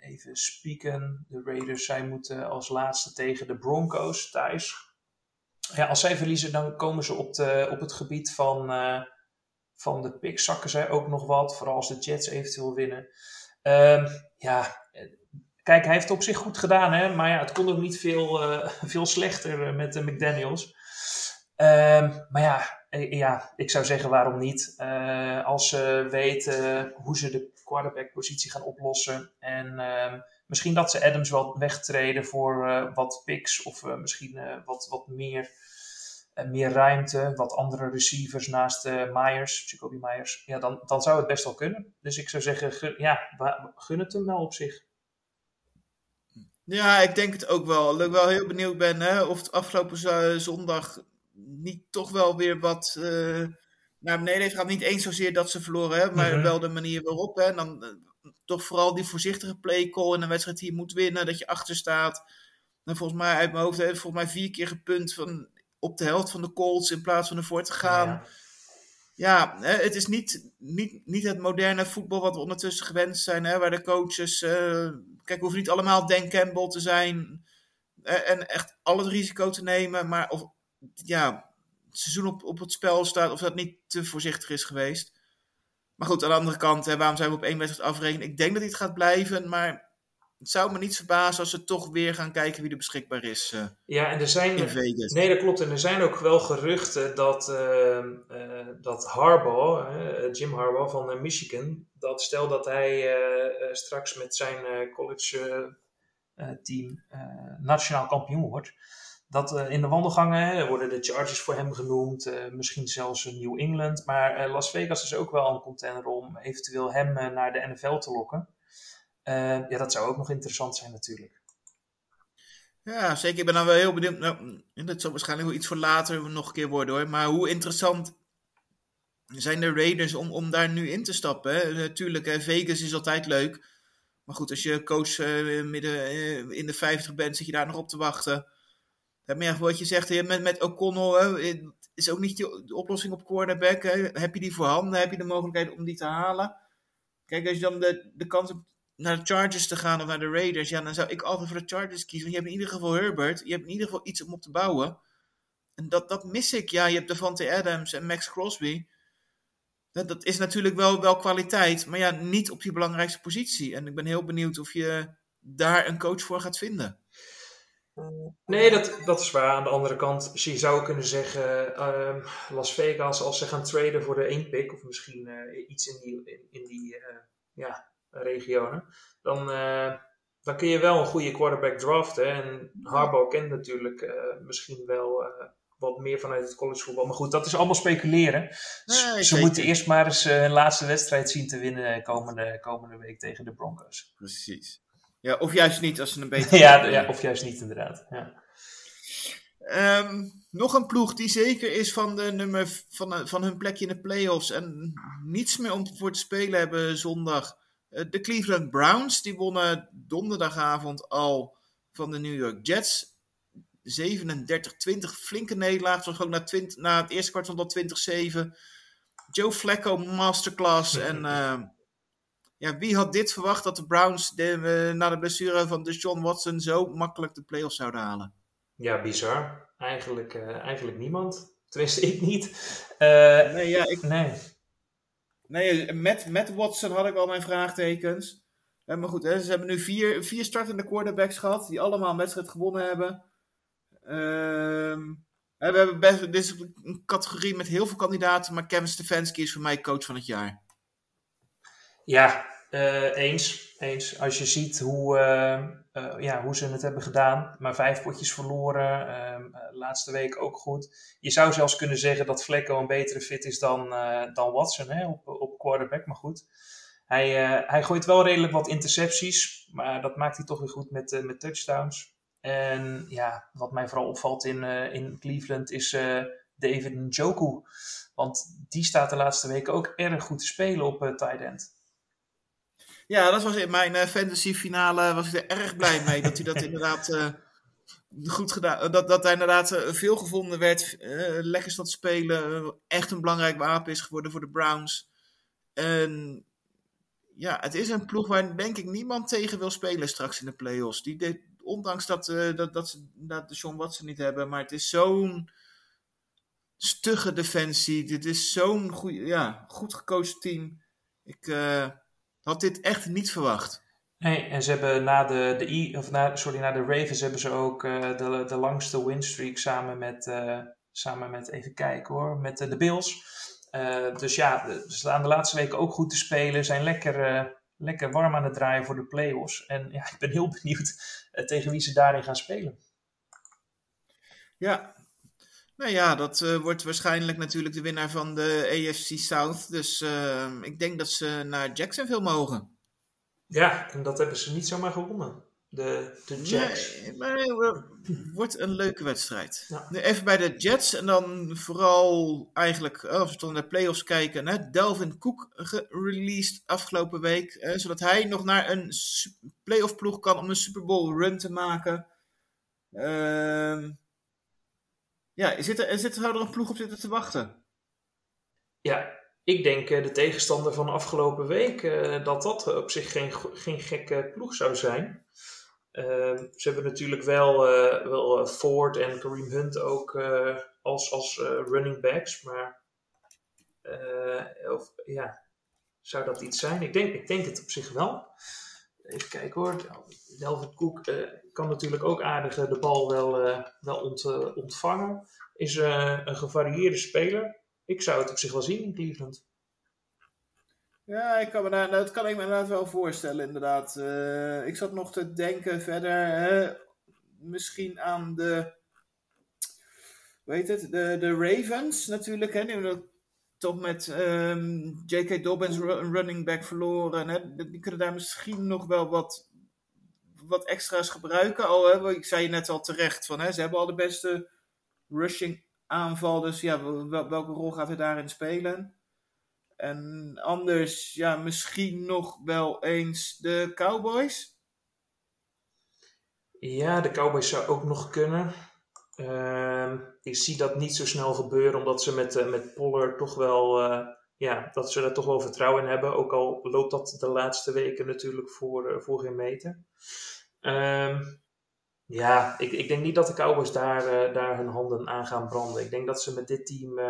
even spieken, de Raiders, zij moeten als laatste tegen de Broncos thuis. Ja, als zij verliezen, dan komen ze op, de, op het gebied van, van de picks, zakken zij ook nog wat, vooral als de Jets eventueel winnen. Ehm, ja, Kijk, hij heeft op zich goed gedaan, hè? maar ja, het kon ook niet veel, uh, [LAUGHS] veel slechter met de McDaniels. Uh, maar ja, ja, ik zou zeggen waarom niet. Als ze weten hoe ze de quarterback-positie gaan oplossen. En ehm, misschien dat ze Adams wel wegtreden voor wat picks of misschien wat, wat meer, meer ruimte. Wat andere receivers naast Myers, Jacoby Myers. Ja, dan, dan zou het best wel kunnen. Dus ik zou zeggen, ja, gun het hem wel op zich.
Ja, ik denk het ook wel. Dat ik wel heel benieuwd ben hè, of het afgelopen zondag niet toch wel weer wat naar beneden heeft gaat. Niet eens zozeer dat ze verloren hebben, maar wel de manier waarop. Hè. Dan uh, toch vooral die voorzichtige play call in een wedstrijd die je moet winnen, dat je achter staat. En volgens mij uit mijn hoofd heeft volgens mij vier keer gepunt van, op de helft van de calls in plaats van ervoor te gaan. Ja. ja, het is niet, niet, niet het moderne voetbal wat we ondertussen gewend zijn, hè, waar de coaches, uh, kijk, hoeven niet allemaal Dan Campbell te zijn en echt al het risico te nemen, maar of ja, seizoen op, op het spel staat, of dat niet te voorzichtig is geweest. Maar goed, aan de andere kant, hè, waarom zijn we op één wedstrijd afrekenen? Ik denk dat hij het gaat blijven, maar het zou me niet verbazen als ze toch weer gaan kijken wie er beschikbaar is. Uh,
ja, en er zijn.
In Vegas.
Nee, dat klopt. En er zijn ook wel geruchten dat, uh, uh, dat Harbaugh, Jim Harbaugh van Michigan, dat stel dat hij straks met zijn college team nationaal kampioen wordt. Dat in de wandelgangen worden de Chargers voor hem genoemd, misschien zelfs New England. Maar Las Vegas is ook wel een contender om eventueel hem naar de NFL te lokken. Ja, dat zou ook nog interessant zijn natuurlijk.
Ja, zeker. Ik ben dan wel heel benieuwd. Nou, dat zal waarschijnlijk wel iets voor later nog een keer worden hoor. Maar hoe interessant zijn de Raiders om, om daar nu in te stappen? Hè? Natuurlijk, hè, Vegas is altijd leuk. Maar goed, als je coach midden in de 50 bent, zit je daar nog op te wachten. Ja, wat je zegt, met, met O'Connell is ook niet de oplossing op cornerback. Hè? Heb je die voorhanden? Heb je de mogelijkheid om die te halen? Kijk, als je dan de, de kans hebt naar de Chargers te gaan of naar de Raiders, ja, dan zou ik altijd voor de Chargers kiezen. Want je hebt in ieder geval Herbert, je hebt in ieder geval iets om op te bouwen. En dat, dat mis ik. Ja, je hebt Devante Adams en Max Crosby. Dat, dat is natuurlijk wel, wel kwaliteit, maar ja, niet op die belangrijkste positie. En ik ben heel benieuwd of je daar een coach voor gaat vinden.
Nee, dat, dat is waar. Aan de andere kant, je zou kunnen zeggen, uh, Las Vegas, als ze gaan traden voor de 1 pick, of misschien uh, iets in die, in, in die uh, ja, regionen, dan, uh, dan kun je wel een goede quarterback draften. En Harbaugh kent natuurlijk misschien wel wat meer vanuit het collegevoetbal. Maar goed, dat is allemaal speculeren. Nee, Ze moeten eerst maar eens hun laatste wedstrijd zien te winnen komende, komende week tegen de Broncos.
Precies. Ja, of juist niet als ze een beetje... [LAUGHS]
ja, ja, of juist niet inderdaad. Ja.
Um, nog een ploeg die zeker is van, de nummer, van, van hun plekje in de playoffs en niets meer om voor te spelen hebben zondag. Eh, de Cleveland Browns die wonnen donderdagavond al van de New York Jets. 37-20, flinke nederlaag. Het was na, 20, na het eerste kwart van dat 20-7. Joe Flacco masterclass. en uh, [LAUGHS] ja, wie had dit verwacht dat de Browns de, uh, na de blessure van Deshaun Watson zo makkelijk de playoffs zouden halen?
Ja, bizar. Eigenlijk, uh, eigenlijk niemand. Tenminste, ik niet.
nee, ja, ik,
nee.
Nee, met, met Watson had ik al mijn vraagtekens. Ja, maar goed, hè, ze hebben nu vier, vier startende quarterbacks gehad, die allemaal een wedstrijd gewonnen hebben. Ehm, we hebben best, dit is een categorie met heel veel kandidaten, maar Kevin Stefanski is voor mij coach van het jaar.
Ja, uh, eens, eens. Als je ziet hoe, uh, uh, ja, hoe ze het hebben gedaan, maar vijf potjes verloren, ehm, laatste week ook goed. Je zou zelfs kunnen zeggen dat Flecko een betere fit is dan, dan Watson hè, op, op quarterback, maar goed. Hij, hij gooit wel redelijk wat intercepties, maar dat maakt hij toch weer goed met, met touchdowns. En ja, wat mij vooral opvalt in, in Cleveland is David Njoku. Want die staat de laatste weken ook erg goed te spelen op tight end.
Ja, dat was in mijn uh, fantasy finale was ik er erg blij mee. dat hij dat [LAUGHS] inderdaad uh, goed gedaan. Dat, dat hij inderdaad uh, veel gevonden werd. lekker staat spelen. echt een belangrijk wapen is geworden voor de Browns. En ja, het is een ploeg waar denk ik niemand tegen wil spelen straks in de playoffs. Die deed, ondanks dat, dat, dat ze dat de Sean Watson niet hebben. Maar het is zo'n stugge defensie. Dit is zo'n goed, ja, goed gecoacht team. Ik had dit echt niet verwacht.
Nee, en ze hebben na de, de, of na, sorry, na de Ravens hebben ze ook uh, de, de langste winstreak samen met, uh, samen met, even kijken hoor, met uh, de Bills. dus ja, ze staan de laatste weken ook goed te spelen, zijn lekker, lekker warm aan het draaien voor de playoffs. En ja, ik ben heel [LAUGHS] benieuwd tegen wie ze daarin gaan spelen.
Ja, nou ja, dat uh, wordt waarschijnlijk natuurlijk de winnaar van de AFC South. Dus uh, ik denk dat ze naar Jacksonville mogen.
Ja, en dat hebben ze niet zomaar gewonnen. De, de Jets.
Nee, maar het wordt een leuke wedstrijd. Ja. Even bij de Jets en dan vooral eigenlijk, oh, als we naar de playoffs kijken, hè, Delvin Cook gereleased afgelopen week. Hè, zodat hij nog naar een playoff ploeg kan om een Super Bowl run te maken. Ehm ja, zit er, zit, er een ploeg op zitten te wachten?
Ja, ik denk uh, de tegenstander van afgelopen week uh, dat dat op zich geen, geen gekke ploeg zou zijn. Uh, ze hebben natuurlijk wel, wel Ford en Kareem Hunt ook als, als running backs, maar of, ja, zou dat iets zijn? Ik denk, ik denk het op zich wel. Even kijken hoor. Delvin Cook kan natuurlijk ook aardig de bal wel, wel ont, ontvangen. Is een gevarieerde speler. Ik zou het op zich wel zien in Cleveland.
Ja, ik kan me dat kan ik me inderdaad wel voorstellen, inderdaad. Ik zat nog te denken verder, hè, misschien aan de, weet het, de, de Ravens natuurlijk, hè, die toch met um, J.K. Dobbins een running back verloren. Hè, die kunnen daar misschien nog wel wat, wat extra's gebruiken. Al, hè, ik zei je net al terecht, van, hè, ze hebben al de beste rushing aanval, dus ja, welke rol gaat hij daarin spelen? En anders, ja, misschien nog wel eens de Cowboys.
Ja, de Cowboys zou ook nog kunnen. Uh, ik zie dat niet zo snel gebeuren, omdat ze met, uh, met Pollard toch wel, uh, ja, dat ze daar toch wel vertrouwen in hebben. Ook al loopt dat de laatste weken natuurlijk voor, uh, voor geen meter. Ehm, ja, ik, ik denk niet dat de Cowboys daar, daar hun handen aan gaan branden. Ik denk dat ze met dit team,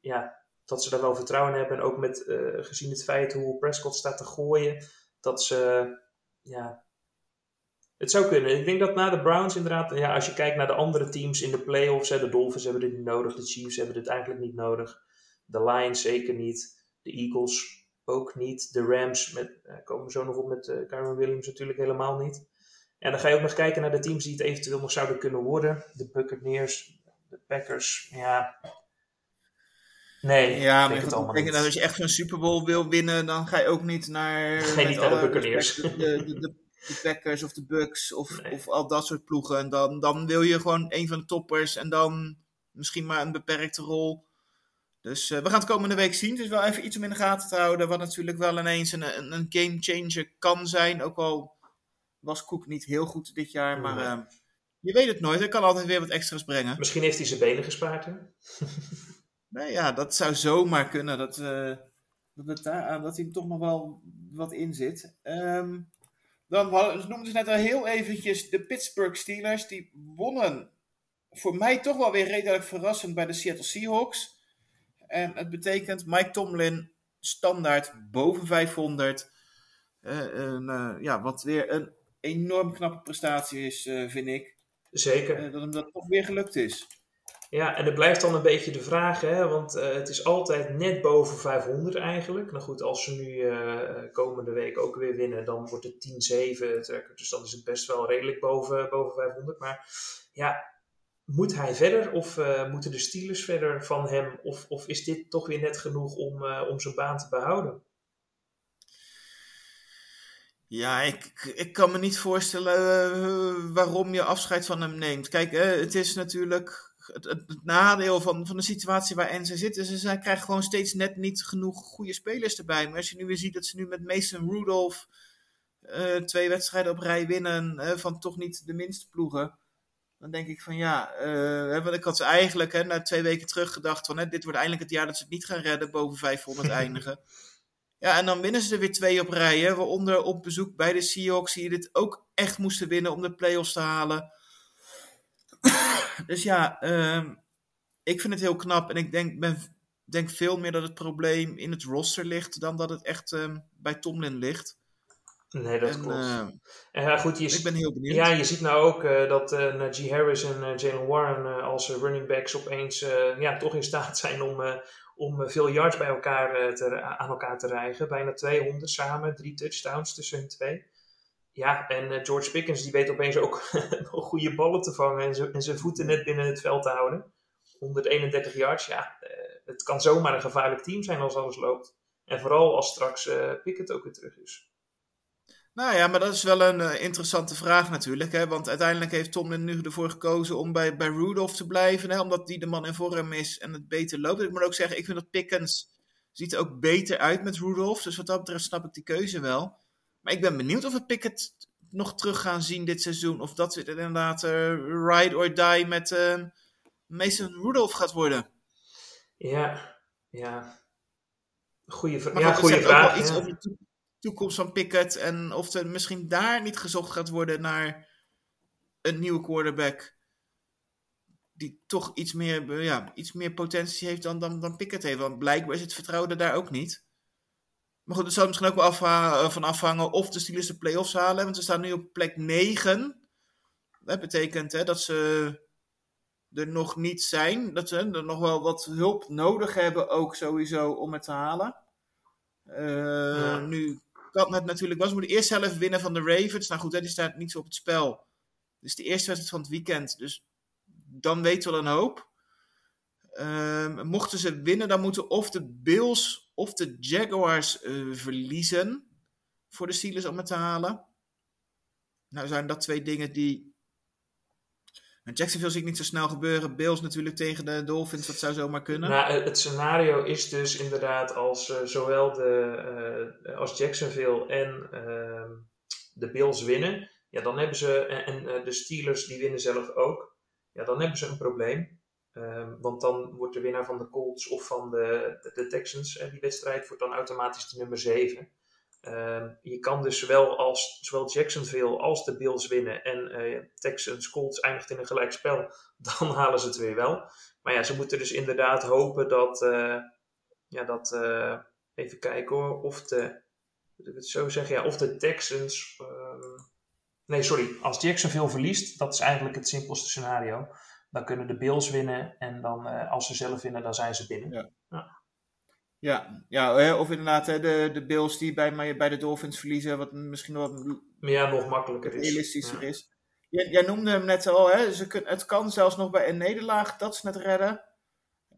ja, dat ze daar wel vertrouwen in hebben. En ook met, gezien het feit hoe Prescott staat te gooien, dat ze, ja, het zou kunnen. Ik denk dat na de Browns inderdaad, ja, als je kijkt naar de andere teams in de playoffs, hè, de Dolphins hebben dit niet nodig, de Chiefs hebben dit eigenlijk niet nodig, de Lions zeker niet, de Eagles ook niet, de Rams, met, uh, komen we zo nog op met uh, Kyron Williams natuurlijk helemaal niet. En dan ga je ook nog kijken naar de teams die het eventueel nog zouden kunnen worden. De Buccaneers, de Packers, ja, Nee,
ja, maar ik denk dat als je echt zo'n Super Bowl wil winnen, dan ga je ook niet naar,
Geen niet naar de Buccaneers.
De, de, de, de, Packers of de Bucks of, nee. of al dat soort ploegen. En dan, dan wil je gewoon een van de toppers en dan misschien maar een beperkte rol. Dus uh, we gaan het komende week zien. Is wel even iets om in de gaten te houden. Wat natuurlijk wel ineens een, een, een game changer kan zijn. Ook al was Cook niet heel goed dit jaar. Maar uh, je weet het nooit. Hij kan altijd weer wat extra's brengen.
Misschien heeft hij zijn benen gespaard. Hè? [LAUGHS]
Nee, ja, dat zou zomaar kunnen. Dat, uh, dat, het daar, dat hij toch nog wel wat in zit. Um, dan noemden ze net al heel eventjes de Pittsburgh Steelers. Die wonnen voor mij toch wel weer redelijk verrassend bij de Seattle Seahawks. En het betekent Mike Tomlin standaard boven 500. Uh, een, uh, ja, wat weer een enorm knappe prestatie is, vind ik.
Zeker.
dat hem dat toch weer gelukt is.
Ja, en het blijft dan een beetje de vraag, hè, want uh, het is altijd net boven 500 eigenlijk. Nou goed, als ze nu uh, komende week ook weer winnen, dan wordt het 10-7 Dus dan is het best wel redelijk boven, boven 500. Maar ja, moet hij verder of uh, moeten de Steelers verder van hem? Of, of is dit toch weer net genoeg om, om zijn baan te behouden?
Ja, ik, ik kan me niet voorstellen waarom je afscheid van hem neemt. Kijk, het is natuurlijk het, het, het, nadeel van, van de situatie waarin ze zitten. Ze zij krijgen gewoon steeds net niet genoeg goede spelers erbij. Maar als je nu weer ziet dat ze nu met Mason Rudolph uh, twee wedstrijden op rij winnen uh, van toch niet de minste ploegen. Dan denk ik van ja, uh, want ik had ze eigenlijk hè, na twee weken terug gedacht van hè, dit wordt eindelijk het jaar dat ze het niet gaan redden, boven 500 [LAUGHS] eindigen. Ja, en dan winnen ze er weer twee op rij. Hè, waaronder op bezoek bij de Seahawks, die dit ook echt moesten winnen om de playoffs te halen. [COUGHS] dus ja, um, ik vind het heel knap. En ik denk, ben, denk veel meer dat het probleem in het roster ligt dan dat het echt um, bij Tomlin ligt.
Nee, dat
en,
klopt.
Uh,
en, ja, goed, je,
ik ben heel benieuwd.
Ja, je ziet nou ook uh, dat uh, Najee Harris en uh, Jalen Warren als running backs opeens ja, toch in staat [LAUGHS] zijn om, om veel yards bij elkaar te, aan elkaar te rijgen. Bijna 200 samen, drie touchdowns tussen hun twee. Ja, en uh, George Pickens die weet opeens ook [LAUGHS] goede ballen te vangen en, zijn voeten net binnen het veld te houden. 131 yards, ja, uh, het kan zomaar een gevaarlijk team zijn als alles loopt. En vooral als straks uh, Pickett ook weer terug is.
Nou ja, maar dat is wel een interessante vraag natuurlijk. Hè? Want uiteindelijk heeft Tomlin nu ervoor gekozen om bij, bij Rudolph te blijven. Hè? Omdat die de man in vorm is en het beter loopt. Ik moet ook zeggen, ik vind dat Pickens ziet er ook beter uit met Rudolph. Dus wat dat betreft snap ik die keuze wel. Maar ik ben benieuwd of we Pickett nog terug gaan zien dit seizoen. Of dat het inderdaad uh, ride or die met uh, Mason Rudolph gaat worden.
Ja, ja. Goeie,
Maar
ja, goede
zegt ook wel
vraag.
iets
ja.
over de to- toekomst van Pickett. En of er misschien daar niet gezocht gaat worden naar een nieuwe quarterback. Die toch iets meer, eh, ja, iets meer potentie heeft dan, dan, dan Pickett heeft. Want blijkbaar is het vertrouwen er daar ook niet. Maar goed, het zou misschien ook wel afha- eh, van afhangen of de Steelers de playoffs halen. Want ze staan nu op plek 9. Dat betekent hè, dat ze er nog niet zijn. Dat ze er nog wel wat hulp nodig hebben ook sowieso om het te halen. Eh,
Ja.
Nu kan het natuurlijk wel. Ze moeten eerst zelf winnen van de Ravens. Nou goed, hè, die staat niet zo op het spel. Is de eerste wedstrijd van het weekend. Dus dan weten we al een hoop. Ehm, mochten ze winnen, dan moeten of de Bills of de Jaguars eh, verliezen voor de Steelers om het te halen. Nou zijn dat twee dingen die... Nou, Jacksonville zie ik niet zo snel gebeuren. Bills natuurlijk tegen de Dolphins, dat zou zomaar kunnen.
Nou, het scenario is dus inderdaad als eh, zowel de, eh, als Jacksonville en ehm, de Bills winnen, ja, dan hebben ze, en, en, de Steelers die winnen zelf ook, ja, dan hebben ze een probleem. Ehm, want dan wordt de winnaar van de Colts of van de, Texans, eh, die wedstrijd wordt dan automatisch de nummer 7. Ehm, je kan dus zowel, als, zowel Jacksonville als de Bills winnen en eh, Texans, Colts eindigt in een gelijkspel, [LAUGHS] dan halen ze het weer wel. Maar ja, ze moeten dus inderdaad hopen dat, eh, ja, dat eh, even kijken hoor, of de, het zo zeggen, ja, of de Texans, ehm, nee sorry, als Jacksonville verliest, dat is eigenlijk het simpelste scenario. Dan kunnen de Bills winnen en dan eh, als ze zelf winnen, dan zijn ze binnen.
Ja. Ja, ja hè, of inderdaad hè, de, de Bills die bij, bij de Dolphins verliezen, wat misschien wat
ja, nog makkelijker is.
realistischer
Ja.
is. Jij, jij noemde hem net al, hè? Ze kun, het kan zelfs nog bij een nederlaag dat ze het redden.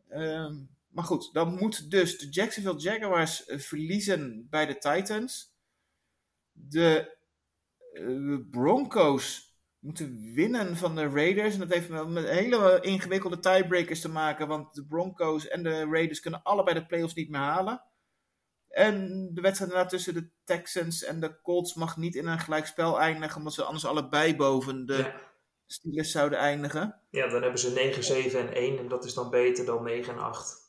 Ehm, maar goed, dan moet dus de Jacksonville Jaguars eh, verliezen bij de Titans. De eh, Broncos moeten winnen van de Raiders. En dat heeft met hele ingewikkelde tiebreakers te maken. Want de Broncos en de Raiders kunnen allebei de playoffs niet meer halen. En de wedstrijd tussen de Texans en de Colts mag niet in een gelijkspel eindigen. Omdat ze anders allebei boven de
Ja.
Steelers zouden eindigen.
ja, dan hebben ze 9, 7 en 1 en dat is dan beter dan 9 en 8.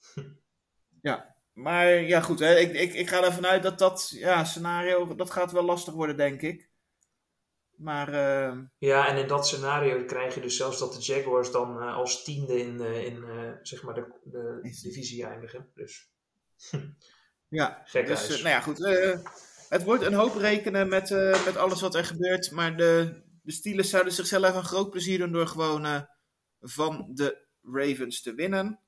Maar ja, goed. Hè, ik, ik, ik ga ervan uit dat dat ja, scenario, dat gaat wel lastig worden, denk ik. Maar eh,
Ja, en in dat scenario krijg je dus zelfs dat de Jaguars dan eh, als tiende in, eh, in zeg maar de, de divisie eindigen. Dus [LAUGHS]
ja,
Gek
dus nou ja, goed. het wordt een hoop rekenen met, met alles wat er gebeurt. Maar de, de Steelers zouden zichzelf een groot plezier doen door gewoon van de Ravens te winnen.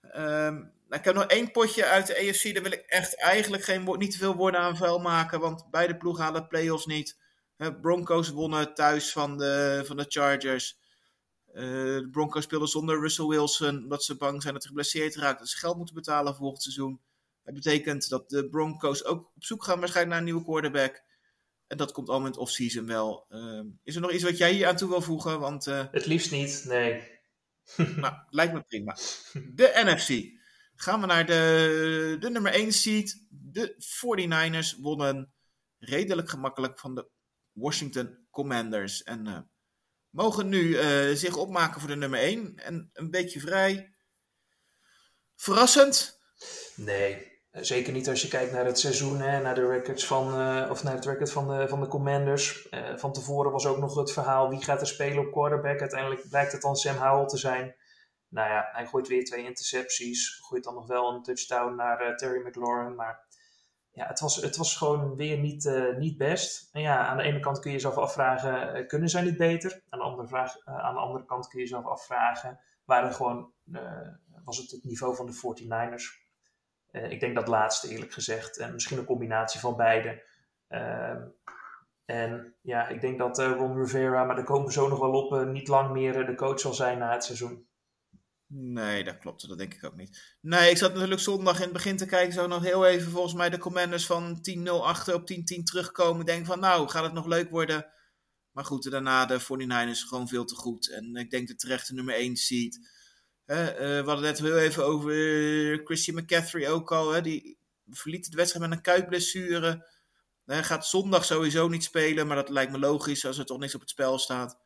Ehm, nou, ik heb nog één potje uit de AFC. Daar wil ik echt eigenlijk geen, niet te veel woorden aan vuil maken. Want beide ploegen halen de playoffs niet. Broncos wonnen thuis van de, van de Chargers. Eh, de Broncos speelden zonder Russell Wilson. Omdat ze bang zijn dat hij geblesseerd raakt. Dat ze geld moeten betalen volgend seizoen. Dat betekent dat de Broncos ook op zoek gaan waarschijnlijk naar een nieuwe quarterback. En dat komt allemaal in het offseason wel. Ehm, is er nog iets wat jij hier aan toe wil voegen? Want eh,
het liefst niet, nee. [LAUGHS]
nou, lijkt me prima. De NFC. Gaan we naar de, de nummer 1 seed. De 49ers wonnen redelijk gemakkelijk van de Washington Commanders. En eh, mogen nu eh, zich opmaken voor de nummer 1. En een beetje vrij. Verrassend.
Nee, eh, zeker niet als je kijkt naar het seizoen, hè, naar de records van, of naar het record van de, van de Commanders. Van tevoren was ook nog het verhaal wie gaat er spelen op quarterback. Uiteindelijk blijkt het dan Sam Howell te zijn. Nou ja, hij gooit weer twee intercepties. Gooit dan nog wel een touchdown naar Terry McLaurin. Maar ja, het was, het was gewoon weer niet, eh, niet best. Ja, aan de ene kant kun je jezelf afvragen, eh, kunnen zij niet beter? Aan de andere, vraag, eh, aan de andere kant kun je jezelf afvragen, waren gewoon, was het het niveau van de 49ers? Eh, ik denk dat laatste eerlijk gezegd. En misschien een combinatie van beide. Ehm, en ja, ik denk dat Ron Rivera, maar daar komen we zo nog wel op, niet lang meer de coach zal zijn na het seizoen.
Nee, dat klopt. Dat denk ik ook niet. Nee, ik zat natuurlijk zondag in het begin te kijken. Zo nog heel even volgens mij de commanders van 10-0 achter op 10-10 terugkomen. Denk van nou, gaat het nog leuk worden? Maar goed, daarna de 49ers gewoon veel te goed. En ik denk de terechte nummer 1 seed. Hè, eh, we hadden net heel even over Christian McCaffrey ook al. Hè, die verliet de wedstrijd met een kuitblessure. Hij gaat zondag sowieso niet spelen, maar dat lijkt me logisch als er toch niks op het spel staat.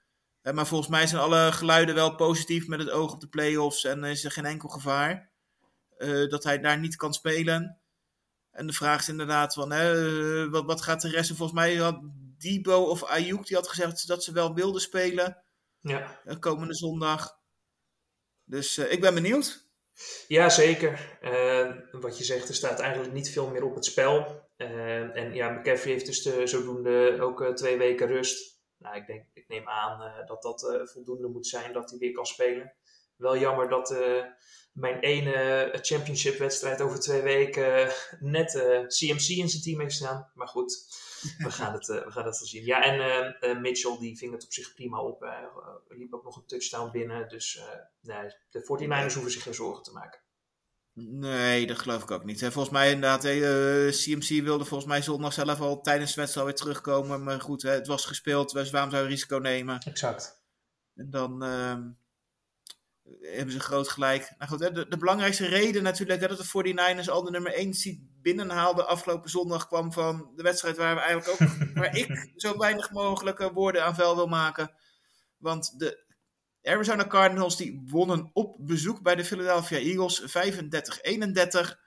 Eh, maar volgens mij zijn alle geluiden wel positief met het oog op de playoffs en is er geen enkel gevaar eh, dat hij daar niet kan spelen. En de vraag is inderdaad van, hè, wat, wat gaat de rest? En volgens mij had Debo of Ayuk, die had gezegd dat ze wel wilden spelen
Ja.
eh, komende zondag. Dus eh, ik ben benieuwd.
Ja, zeker. Eh, wat je zegt, er staat eigenlijk niet veel meer op het spel. Eh, en ja, McCaffrey heeft dus de, zodoende ook eh, twee weken rust. Nou, ik, denk, ik neem aan eh, dat dat eh, voldoende moet zijn dat hij weer kan spelen. Wel jammer dat eh, mijn ene championship wedstrijd over twee weken net CMC in zijn team heeft staan. Maar goed, [LAUGHS] we gaan het, we gaan het wel zien. Ja, en Mitchell die ving het op zich prima op. liep ook nog een touchdown binnen. Dus nee, de 49ers hoeven zich geen zorgen te maken.
Nee, dat geloof ik ook niet. Volgens mij inderdaad, hè, eh, CMC wilde volgens mij zondag zelf al tijdens de wedstrijd weer terugkomen. Maar goed, hè, het was gespeeld, dus waarom zou je risico nemen?
Exact.
En dan ehm, hebben ze groot gelijk. Nou goed, hè, de, de belangrijkste reden natuurlijk hè, dat de 49ers al de nummer 1 seed binnenhaalden afgelopen zondag kwam van de wedstrijd waar we eigenlijk ook, [LAUGHS] waar ik zo weinig mogelijk eh, woorden aan vuil wil maken. Want de Arizona Cardinals die wonnen op bezoek bij de Philadelphia Eagles 35-31.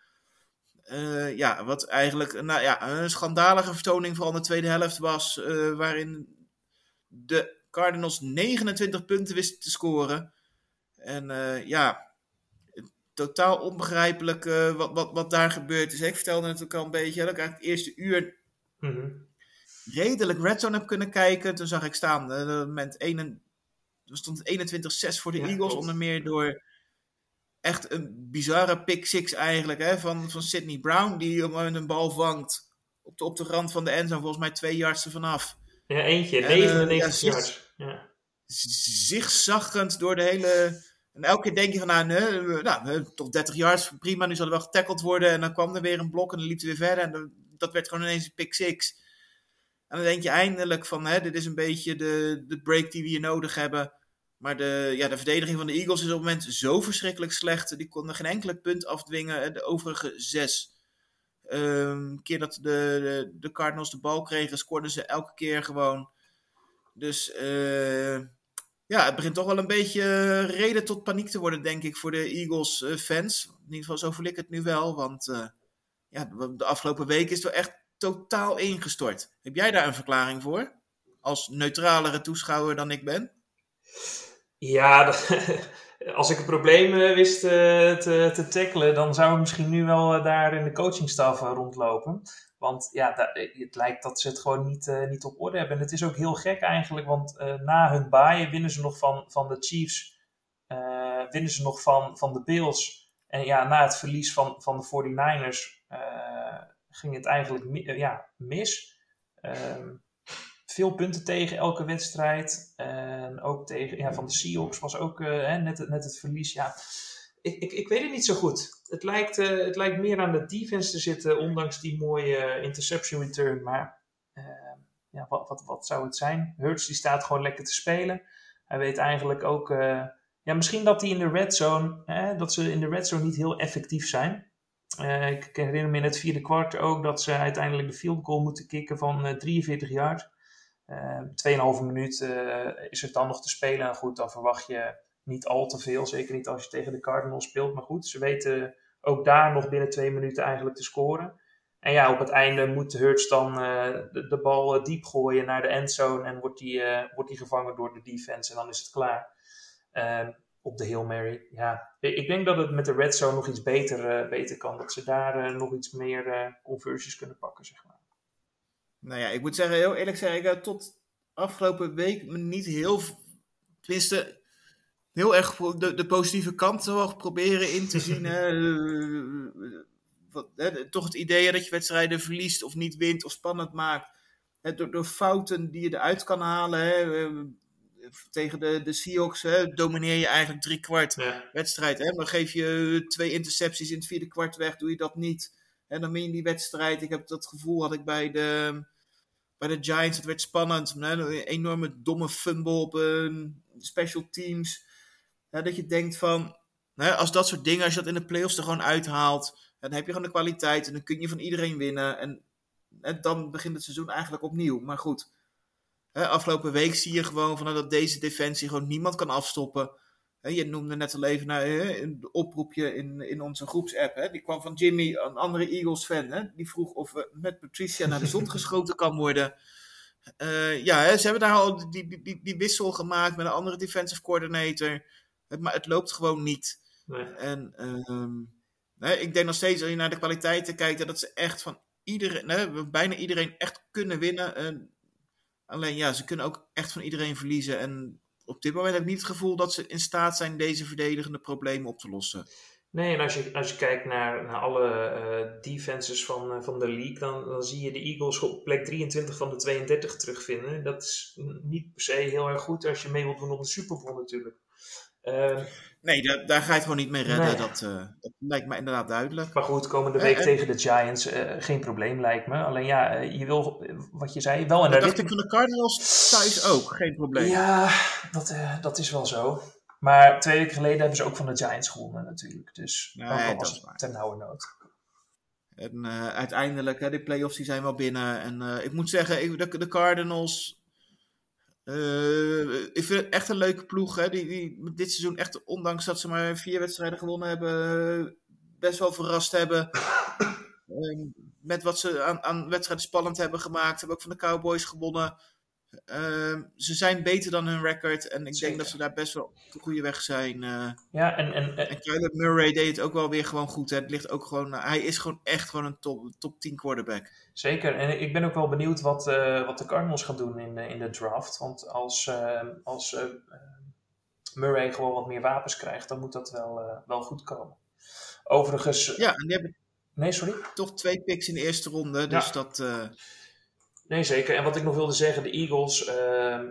Eh, ja, wat eigenlijk nou, ja, een schandalige vertoning vooral in de tweede helft was, eh, waarin de Cardinals 29 punten wisten te scoren. En eh, ja, totaal onbegrijpelijk wat, wat, wat daar gebeurd is. Ik vertelde het ook al een beetje, dat ik eigenlijk het eerste uur
Mhm.
redelijk redzone heb kunnen kijken. Toen zag ik staan, moment 1, er stond het 21-6 voor de
Ja,
Eagles, onder meer door echt een bizarre pick six eigenlijk, hè, van, van Sidney Brown, die een bal vangt op de, op de rand van de endzone, volgens mij twee yards er vanaf.
Ja, eentje,
En, eh,
99
ja,
yards. Ja.
zigzaggend door de hele... En elke keer denk je van, nou, nee, nou eh, tot 30 yards, prima, nu zal er wel getackled worden. En dan kwam er weer een blok en dan liep hij weer verder. En dan- dat werd gewoon ineens een pick six. En dan denk je eindelijk van, hè, dit is een beetje de, de break die we hier nodig hebben. Maar de, ja, de verdediging van de Eagles is op het moment zo verschrikkelijk slecht. Die konden geen enkele punt afdwingen. eh, De overige zes. Ehm keer dat de, de, Cardinals de bal kregen, scoorden ze elke keer gewoon. Dus eh, ja, het begint toch wel een beetje eh, reden tot paniek te worden, denk ik, voor de Eagles-fans. In ieder geval, zo voel ik het nu wel. Want eh, ja, de afgelopen week is het wel echt totaal ingestort. Heb jij daar een verklaring voor? Als neutralere toeschouwer dan ik ben?
Ja, [LAUGHS] als ik een probleem wist eh, te, te tackelen, dan zou ik misschien nu wel eh, daar in de coachingstaf eh, rondlopen. Want ja, het lijkt dat ze het gewoon niet, niet op orde hebben. En het is ook heel gek eigenlijk, want na hun baaien winnen ze nog van, van de Chiefs, eh, winnen ze nog van, van de Bills. En ja, na het verlies van, van de 49ers eh, ging het eigenlijk ja, mis. Ehm, veel punten tegen elke wedstrijd. En ook tegen, ja, van de Seahawks was ook eh, hè, net, net het verlies. Ja, ik, ik, ik weet het niet zo goed. Het lijkt, eh, het lijkt meer aan de defense te zitten, ondanks die mooie eh, interception return. Maar ja, wat, wat, wat zou het zijn? Hurts die staat gewoon lekker te spelen. Hij weet eigenlijk ook... ja, misschien dat hij in de red zone... Dat ze in de red zone niet heel effectief zijn. Ik herinner me in het vierde kwart ook dat ze uiteindelijk de field goal moeten kicken van eh, 43 yard. Eh, 2,5 minuut eh, is het dan nog te spelen. En goed, dan verwacht je niet al te veel. Zeker niet als je tegen de Cardinals speelt. Maar goed, ze weten ook daar nog binnen twee minuten eigenlijk te scoren. En ja, op het einde moet Hurts dan eh, de, de bal eh, diep gooien naar de endzone. En wordt die, wordt die gevangen door de defense. En dan is het klaar. Ehm, op de Hail Mary. Ja, ik denk dat het met de red zone nog iets beter, beter kan. Dat ze daar nog iets meer eh, conversies kunnen pakken, zeg maar.
Nou ja, ik moet zeggen, heel eerlijk zeggen, ik heb tot afgelopen week me niet heel, tenminste, heel erg de, de positieve kant wel proberen in te zien. hè. [LAUGHS] Wat, hè, toch het idee dat je wedstrijden verliest of niet wint of spannend maakt. Hè, door, door fouten die je eruit kan halen. Hè. Tegen de, de Seahawks hè, domineer je eigenlijk drie kwart
Ja.
wedstrijd. Hè? Maar geef je twee intercepties in het vierde kwart weg, doe je dat niet. En dan win je die wedstrijd. Ik heb dat gevoel had ik bij de, bij de Giants. Het werd spannend. Een enorme domme fumble op een special teams. Dat je denkt van, hè, als dat soort dingen, als je dat in de playoffs er gewoon uithaalt, dan heb je gewoon de kwaliteit en dan kun je van iedereen winnen. En, en dan begint het seizoen eigenlijk opnieuw. Maar goed, hè, afgelopen week zie je gewoon van, dat deze defensie gewoon niemand kan afstoppen. Je noemde net al even nou, een oproepje in, in onze groepsapp. Hè? Die kwam van Jimmy, een andere Eagles-fan. Die vroeg of we met Patricia naar de zon [LAUGHS] geschoten kan worden. Uh, ja, hè, ze hebben daar al die, die, die, die, wissel gemaakt met een andere defensive coordinator. Maar het loopt gewoon niet. Nee. En um, hè, ik denk nog steeds, als je naar de kwaliteiten kijkt, dat ze echt van iedereen, hè, bijna iedereen echt kunnen winnen. Alleen ja, ze kunnen ook echt van iedereen verliezen. En op dit moment heb ik niet het gevoel dat ze in staat zijn deze verdedigende problemen op te lossen.
Nee, en als je, als je kijkt naar, naar alle uh, defenses van, uh, van de league, dan, dan zie je de Eagles op plek 23 van de 32 terugvinden. Dat is niet per se heel erg goed als je mee wilt doen op de Super Bowl natuurlijk. Uh,
nee, daar, daar ga je het gewoon niet mee redden. Nee. Dat, dat, lijkt me inderdaad duidelijk.
Maar goed, komende week tegen de Giants, geen probleem lijkt me. Alleen ja, je wil, wat je zei, wel
in de ritme... dacht ik van de Cardinals thuis ook, geen probleem.
Ja, dat, dat is wel zo. Maar twee weken geleden hebben ze ook van de Giants gewonnen natuurlijk. Dus
nee, dat is waar.
ten nauwe nood.
En uh, uiteindelijk, hè, die playoffs die zijn wel binnen. En uh, ik moet zeggen, ik, de, de, Cardinals. Uh, ik vind het echt een leuke ploeg. Hè, die, die dit seizoen echt, ondanks dat ze maar vier wedstrijden gewonnen hebben, best wel verrast hebben. [LAUGHS] met wat ze aan, aan wedstrijden spannend hebben gemaakt. Hebben ook van de Cowboys gewonnen. Uh, ze zijn beter dan hun record. En ik Zeker. denk dat ze daar best wel op de goede weg zijn. Uh,
ja, en, en, en,
en Kyler Murray deed het ook wel weer gewoon goed. Hè. Het ligt ook gewoon, uh, hij is gewoon echt gewoon een top, top 10 quarterback.
Zeker. En ik ben ook wel benieuwd wat, uh, wat de Cardinals gaan doen in, in de draft. Want als, als Murray gewoon wat meer wapens krijgt, dan moet dat wel, wel goed komen. Overigens.
Ja, en die hebben.
Nee, sorry?
Toch twee picks in de eerste ronde. Dus ja. dat.
Nee, zeker. En wat ik nog wilde zeggen, de Eagles, uh,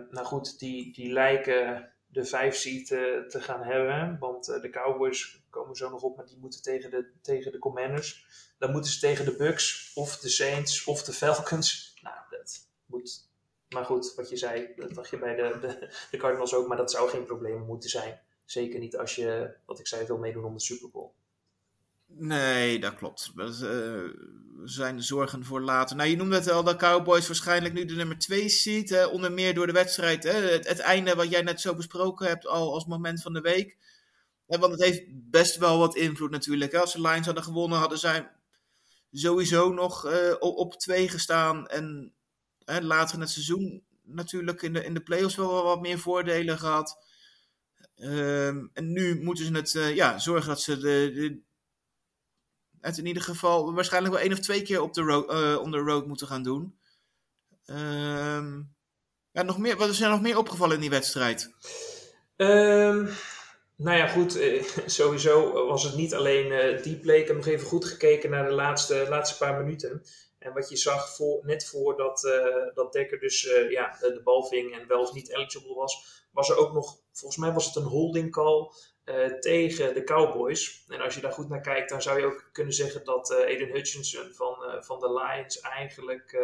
nou goed, die, die lijken de vijf seat uh, te gaan hebben. Want uh, de Cowboys komen zo nog op, maar die moeten tegen de, tegen de Commanders. Dan moeten ze tegen de Bucks, of de Saints, of de Falcons. [LAUGHS] Nou, dat moet. Maar goed, wat je zei, dat dacht je bij de, de, de Cardinals ook, maar dat zou geen probleem moeten zijn. Zeker niet als je, wat ik zei, wil meedoen om de Super Bowl.
Nee, dat klopt. Dat uh, zijn zorgen voor later. Nou, je noemde het al, de Cowboys waarschijnlijk nu de nummer 2 seed. Hè, onder meer door de wedstrijd. Hè, het, einde wat jij net zo besproken hebt al als moment van de week. Want het heeft best wel wat invloed natuurlijk. Hè. Als de Lions hadden gewonnen, hadden zij sowieso nog uh, op 2 gestaan. En hè, later in het seizoen natuurlijk in de, in de playoffs wel wat meer voordelen gehad. Um, en nu moeten ze het uh, ja, zorgen dat ze de, de het in ieder geval waarschijnlijk wel één of twee keer op de road, uh, road moeten gaan doen. Um, ja, nog meer, wat is er nog meer opgevallen in die wedstrijd?
Um, nou ja, goed. Eh, [LAUGHS] sowieso was het niet alleen uh, die play. Ik heb nog even goed gekeken naar de laatste, laatste paar minuten. En wat je zag voor, net voordat uh, dat Dekker dus ja, de bal ving en wel of niet eligible was, was er ook nog, volgens mij was het een holding call uh, tegen de Cowboys. En als je daar goed naar kijkt, dan zou je ook kunnen zeggen dat uh, Aiden Hutchinson van, uh, van de Lions eigenlijk,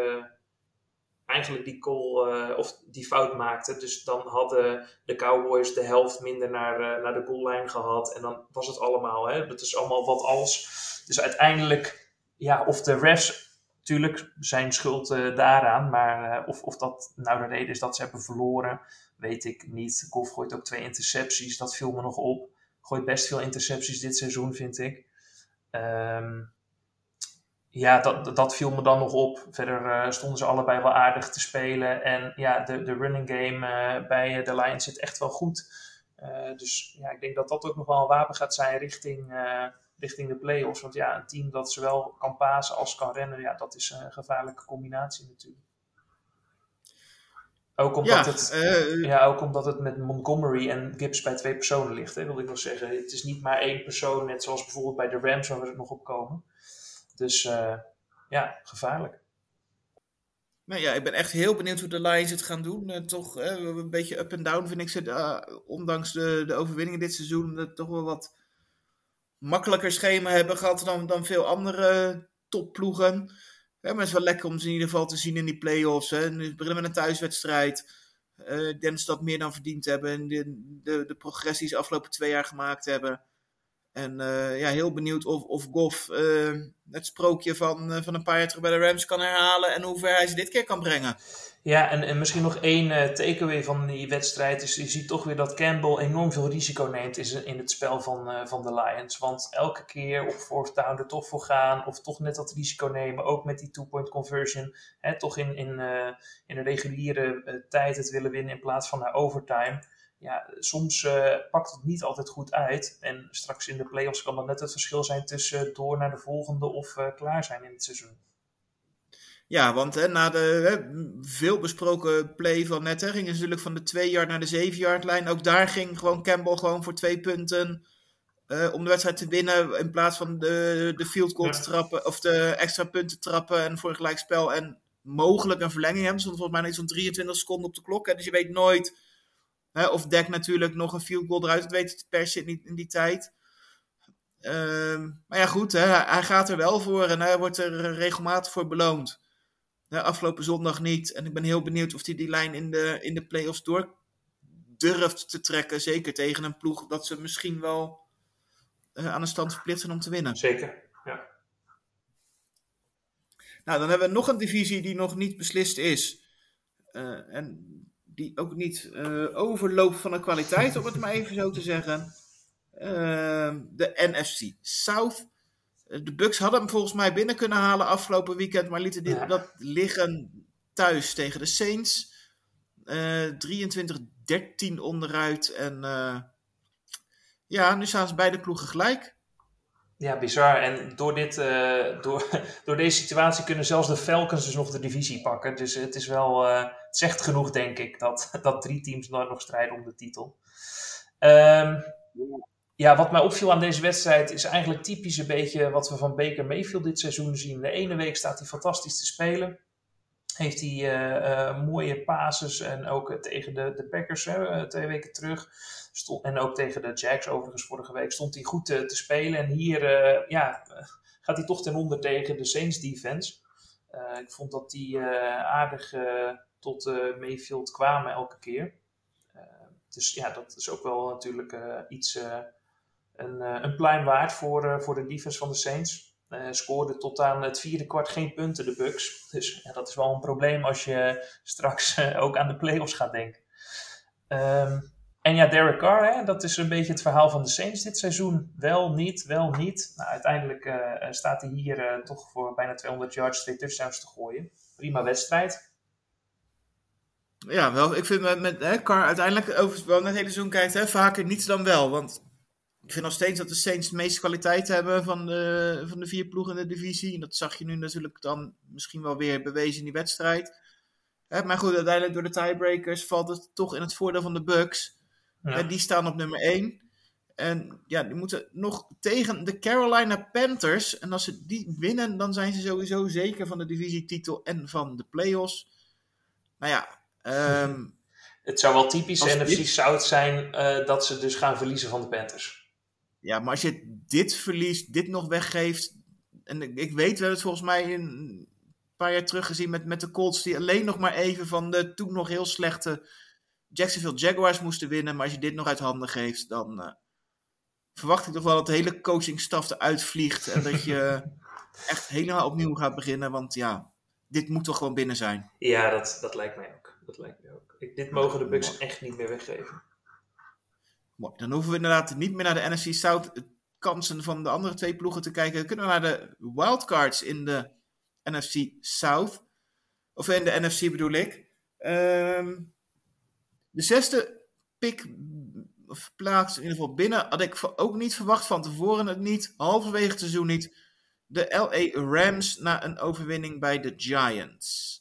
eigenlijk die call of die fout maakte. Dus dan hadden de Cowboys de helft minder naar, naar de goallijn gehad. En dan was het allemaal, hè, dat is allemaal wat als. Dus uiteindelijk, ja, of de refs Tuurlijk zijn schuld uh, daaraan, maar uh, of, of dat nou de reden is dat ze hebben verloren, weet ik niet. Golf gooit ook twee intercepties, dat viel me nog op. Gooit best veel intercepties dit seizoen, vind ik. Um, ja, dat, dat viel me dan nog op. Verder uh, stonden ze allebei wel aardig te spelen. En ja, de, de running game bij de Lions zit echt wel goed. dus ja, ik denk dat dat ook nog wel een wapen gaat zijn richting richting de play-offs. Want ja, een team dat zowel kan pasen als kan rennen, ja, dat is een gevaarlijke combinatie natuurlijk. Ook omdat, ja, het, uh, ja, ook omdat het met Montgomery en Gibbs bij twee personen ligt, hè, wil ik nog zeggen. Het is niet maar één persoon, net zoals bijvoorbeeld bij de Rams, waar we het nog op komen. Dus uh, ja, gevaarlijk.
Nou ja, ik ben echt heel benieuwd hoe de Lions het gaan doen. Uh, toch een beetje up en down vind ik ze, ondanks de, de overwinningen dit seizoen, toch wel wat makkelijker schema hebben gehad dan, dan veel andere topploegen. Ja, maar het is wel lekker om ze in ieder geval te zien in die play-offs. Hè. Nu beginnen met een thuiswedstrijd. Uh, dat meer dan verdiend hebben. En de, de, de progressies afgelopen twee jaar gemaakt hebben. En uh, ja, heel benieuwd of, of Goff uh, het sprookje van, uh, van een paar jaar terug bij de Rams kan herhalen en hoe ver hij ze dit keer kan brengen.
Ja, en, en misschien nog één takeaway van die wedstrijd is, je ziet toch weer dat Campbell enorm veel risico neemt in, het spel van, van de Lions. Want elke keer op fourth down er toch voor gaan of toch net dat risico nemen, ook met die two-point conversion, hè, toch in, in, in een reguliere tijd het willen winnen in plaats van naar overtime. Ja, soms pakt het niet altijd goed uit en straks in de playoffs kan dat net het verschil zijn tussen door naar de volgende of klaar zijn in het seizoen.
Ja, want hè, na de hè, veel besproken play van net, hè, gingen ze natuurlijk van de 2 yard naar de 7 yard lijn. Ook daar ging gewoon Campbell gewoon voor twee punten uh, om de wedstrijd te winnen. In plaats van de, de field goal te trappen of de extra punten trappen en voor een gelijkspel. En mogelijk een verlenging hebben. Stond volgens mij nog zo'n 23 seconden op de klok. Hè, dus je weet nooit hè, of Deck natuurlijk nog een field goal eruit. Dat weet het per se niet in die tijd. Uh, maar ja, goed, hè, hij gaat er wel voor en hij wordt er regelmatig voor beloond. Afgelopen zondag niet. En ik ben heel benieuwd of hij die lijn in de, in de play-offs door durft te trekken. Zeker tegen een ploeg dat ze misschien wel uh, aan de stand verplicht zijn om te winnen.
Zeker, ja.
Nou, dan hebben we nog een divisie die nog niet beslist is. Uh, en die ook niet uh, overloopt van de kwaliteit, om het maar even zo te zeggen. de NFC South. De Bucks hadden hem volgens mij binnen kunnen halen afgelopen weekend, maar lieten ja. dat liggen thuis tegen de Saints. Uh, 23-13 onderuit. En ja, nu staan ze beide ploegen gelijk.
Ja, bizar. En door, dit, uh, door, [LAUGHS] door deze situatie kunnen zelfs de Falcons dus nog de divisie pakken. Dus het is wel, zegt genoeg denk ik, dat, [LAUGHS] dat drie teams nog strijden om de titel. Um, ja, wat mij opviel aan deze wedstrijd is eigenlijk typisch een beetje wat we van Baker Mayfield dit seizoen zien. De ene week staat hij fantastisch te spelen. Heeft hij uh, uh, mooie passes en ook tegen de, de Packers twee weken terug. En ook tegen de Jacks overigens vorige week stond hij goed te, spelen. En hier ja, gaat hij toch ten onder tegen de Saints defense. ik vond dat die aardig tot Mayfield kwamen elke keer. dus ja, dat is ook wel natuurlijk iets een, een pluim waard voor, voor de defense van de Saints. Uh, scoorde tot aan het vierde kwart geen punten, de Bucks. Dus dat is wel een probleem als je straks ook aan de playoffs gaat denken. Um, en ja, Derek Carr, hè, dat is een beetje het verhaal van de Saints dit seizoen. Wel, niet, wel, niet. Nou, uiteindelijk staat hij hier toch voor bijna 200 yards, twee touchdowns te gooien. Prima wedstrijd.
Ja, wel, ik vind met, met hè, Carr uiteindelijk, over wel naar het hele seizoen kijkt, hè, vaker niets dan wel. Want ik vind nog steeds dat de Saints de meeste kwaliteit hebben van de, van de vier ploegen in de divisie. En dat zag je nu natuurlijk dan misschien wel weer bewezen in die wedstrijd. Hè, maar goed, uiteindelijk door de tiebreakers valt het toch in het voordeel van de Bucks. Ja. En die staan op nummer 1. En ja, die moeten nog tegen de Carolina Panthers. En als ze die winnen, dan zijn ze sowieso zeker van de divisietitel en van de playoffs. Nou ja, um, [LAUGHS]
het zou wel typisch NFC dit... South zijn uh, dat ze dus gaan verliezen van de Panthers.
Ja, maar als je dit verliest, dit nog weggeeft. En ik, ik weet, we hebben het volgens mij een paar jaar terug gezien met, met de Colts, die alleen nog maar even van de toen nog heel slechte Jacksonville Jaguars moesten winnen. Maar als je dit nog uit handen geeft, dan uh, verwacht ik toch wel dat de hele coachingstaf eruit vliegt. En dat je [LAUGHS] echt helemaal opnieuw gaat beginnen. Want ja, dit moet toch gewoon binnen zijn.
Ja, dat, dat lijkt mij ook. Dat lijkt mij ook. Ik, dit mogen de Bucks echt niet meer weggeven.
Mooi. Dan hoeven we inderdaad niet meer naar de NFC South kansen van de andere twee ploegen te kijken. Dan kunnen we naar de wildcards in de NFC South. Of in de NFC bedoel ik. Um, de zesde pick of plaats in ieder geval binnen had ik ook niet verwacht van tevoren het niet. Halverwege het seizoen niet. De LA Rams na een overwinning bij de Giants.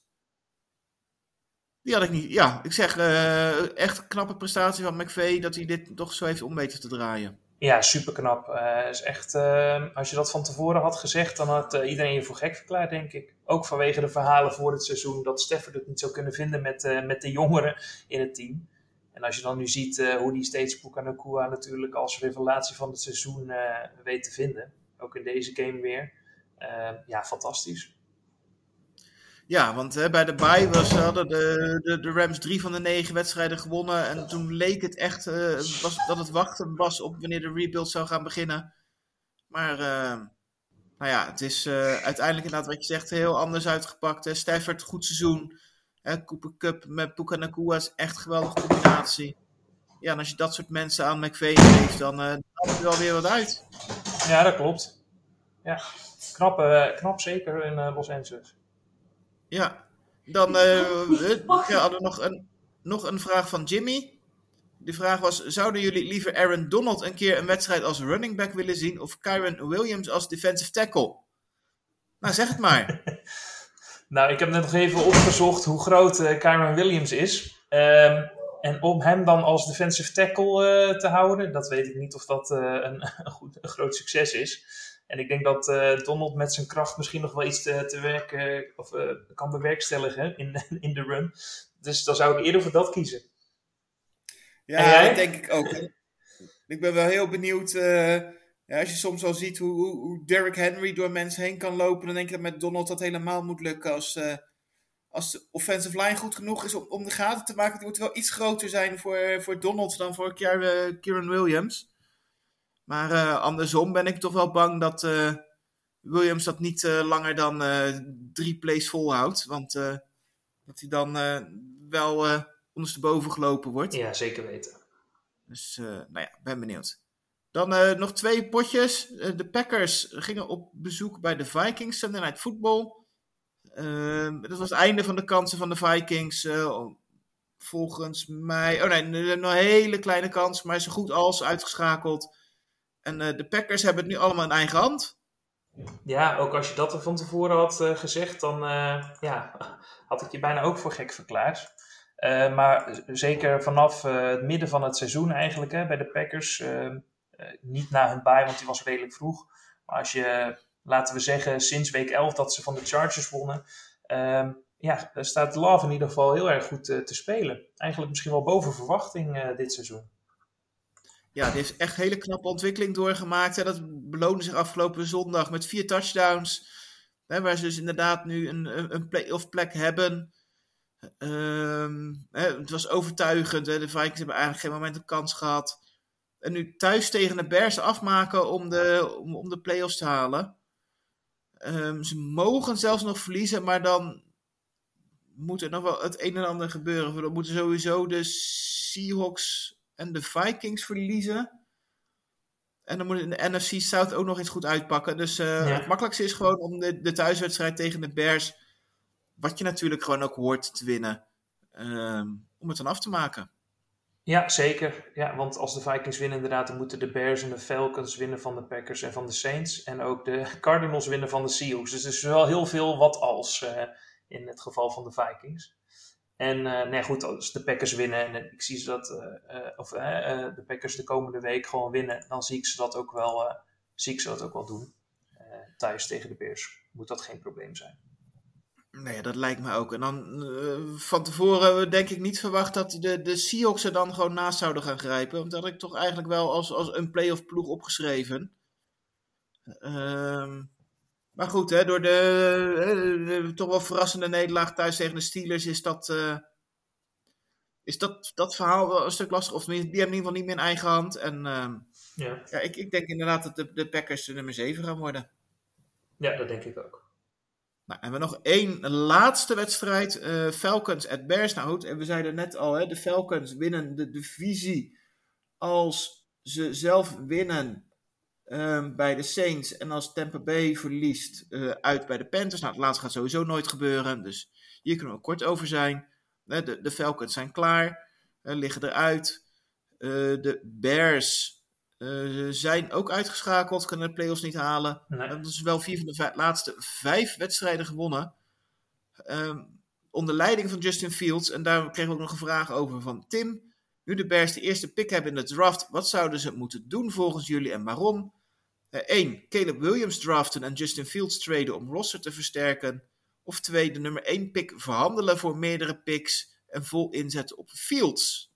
Die had ik niet. Ja, ik zeg uh, echt knappe prestatie van McVeigh dat hij dit toch zo heeft om weten te draaien.
Ja, super knap. Uh, is echt, uh, als je dat van tevoren had gezegd, dan had iedereen je voor gek verklaard, denk ik. Ook vanwege de verhalen voor het seizoen dat Stafford het niet zou kunnen vinden met, met de jongeren in het team. En als je dan nu ziet hoe die steeds Pukanakua natuurlijk als revelatie van het seizoen weet te vinden. Ook in deze game weer. ja, fantastisch.
Ja, want hè, bij de bye was, hadden de, de, de Rams drie van de negen wedstrijden gewonnen. En toen leek het echt uh, was, dat het wachten was op wanneer de rebuild zou gaan beginnen. Maar uh, nou ja, het is uh, uiteindelijk inderdaad wat je zegt heel anders uitgepakt. Hè. Goed seizoen. Hè, Cooper Cup met Puka Nakua is echt een geweldige combinatie. Ja, en als je dat soort mensen aan McVeigh geeft, dan uh, haalt er wel weer wat uit.
Ja, dat klopt. Ja, knap, knap zeker in Los Angeles.
Ja, dan we hadden we nog een, nog een vraag van Jimmy. De vraag was: zouden jullie liever Aaron Donald een keer een wedstrijd als running back willen zien of Kyron Williams als defensive tackle? Nou, zeg het maar. [LAUGHS]
nou, ik heb net nog even opgezocht hoe groot uh, Kyron Williams is. Um, en om hem dan als defensive tackle uh, te houden, dat weet ik niet of dat uh, een, [LAUGHS] een, goed, een groot succes is. En ik denk dat Donald met zijn kracht misschien nog wel iets te, te werken of kan bewerkstelligen in, [LAUGHS] in de run. Dus dan zou ik eerder voor dat kiezen.
Ja, dat denk ik ook. [LAUGHS] ik ben wel heel benieuwd. Uh, ja, als je soms al ziet hoe, hoe, hoe, Derrick Henry door mensen heen kan lopen, dan denk ik dat met Donald dat helemaal moet lukken. Als, als de offensive line goed genoeg is om, om de gaten te maken, die moet wel iets groter zijn voor, voor Donald dan vorig jaar uh, Kieran Williams. Maar andersom ben ik toch wel bang dat Williams dat niet langer dan drie plays volhoudt. Want dat hij dan wel ondersteboven gelopen wordt.
Ja, zeker weten.
Dus, nou ja, ben benieuwd. Dan nog twee potjes. De Packers gingen op bezoek bij de Vikings, Sunday Night Football. Ehm, dat was het einde van de kansen van de Vikings. volgens mij. Oh nee, nog een hele kleine kans, maar zo goed als uitgeschakeld. En de Packers hebben het nu allemaal in eigen hand.
Ja, ook als je dat van tevoren had gezegd, dan ja, [LAUGHS] had ik je bijna ook voor gek verklaard. Maar zeker vanaf het midden van het seizoen eigenlijk hè, bij de Packers. Niet na hun bye, want die was redelijk vroeg. Maar als je, laten we zeggen, sinds week 11 dat ze van de Chargers wonnen. Ehm, ja, staat Love in ieder geval heel erg goed te spelen. Eigenlijk misschien wel boven verwachting dit seizoen.
Ja, die heeft echt hele knappe ontwikkeling doorgemaakt. Hè. Dat beloonde zich afgelopen zondag met vier touchdowns. Hè, waar ze dus inderdaad nu een, een play-off plek hebben. Um, hè, het was overtuigend. Hè. De Vikings hebben eigenlijk geen moment een kans gehad. En nu thuis tegen de Bears afmaken om de, om, de play-offs te halen. Um, ze mogen zelfs nog verliezen, maar dan moet er nog wel het een en ander gebeuren. Dan moeten sowieso de Seahawks en de Vikings verliezen. En dan moet in de NFC South ook nog eens goed uitpakken. Dus uh, ja. het makkelijkste is gewoon om de, de thuiswedstrijd tegen de Bears wat je natuurlijk gewoon ook hoort te winnen. Um, om het dan af te maken.
Ja, zeker. Ja, want als de Vikings winnen inderdaad, dan moeten de Bears en de Falcons winnen van de Packers en van de Saints. En ook de [LAUGHS] Cardinals winnen van de Seahawks. Dus er is wel heel veel wat als uh, in het geval van de Vikings. En uh, nee, goed, als de Packers winnen en ik zie ze dat, uh, of de Packers de komende week gewoon winnen, dan zie ik ze dat ook wel, zie ik ze dat ook wel doen. thuis tegen de Bears moet dat geen probleem zijn.
Nee, dat lijkt me ook. En dan van tevoren denk ik niet verwacht dat de, de Seahawks er dan gewoon naast zouden gaan grijpen. Want dat ik toch eigenlijk wel als, als een playoff ploeg opgeschreven. Um, maar goed, hè, door de, toch wel verrassende nederlaag thuis tegen de Steelers is dat, uh, is dat, dat verhaal wel een stuk lastig. Of die hebben in ieder geval niet meer in eigen hand. En uh, ja. ja, ik, ik denk inderdaad dat de, de Packers de nummer 7 gaan worden.
Ja, dat denk ik ook.
Nou, en we nog één laatste wedstrijd. Uh, Falcons at Bears. Nou goed, en we zeiden net al, hè, de Falcons winnen de divisie als ze zelf winnen um, bij de Saints. En als Tampa Bay verliest uh, uit bij de Panthers. Nou, het laatste gaat sowieso nooit gebeuren. Dus hier kunnen we kort over zijn. De, de Falcons zijn klaar. Uh, liggen eruit. de Bears zijn ook uitgeschakeld, kunnen de play-offs niet halen. Nee. Dat is wel vier van de laatste vijf wedstrijden gewonnen. Um, onder leiding van Justin Fields. En daar kregen we ook nog een vraag over van Tim. Nu de Bears de eerste pick hebben in de draft, wat zouden ze moeten doen volgens jullie en waarom? 1. Uh, Caleb Williams draften en Justin Fields traden om roster te versterken. Of 2. De nummer 1 pick verhandelen voor meerdere picks en vol inzetten op Fields.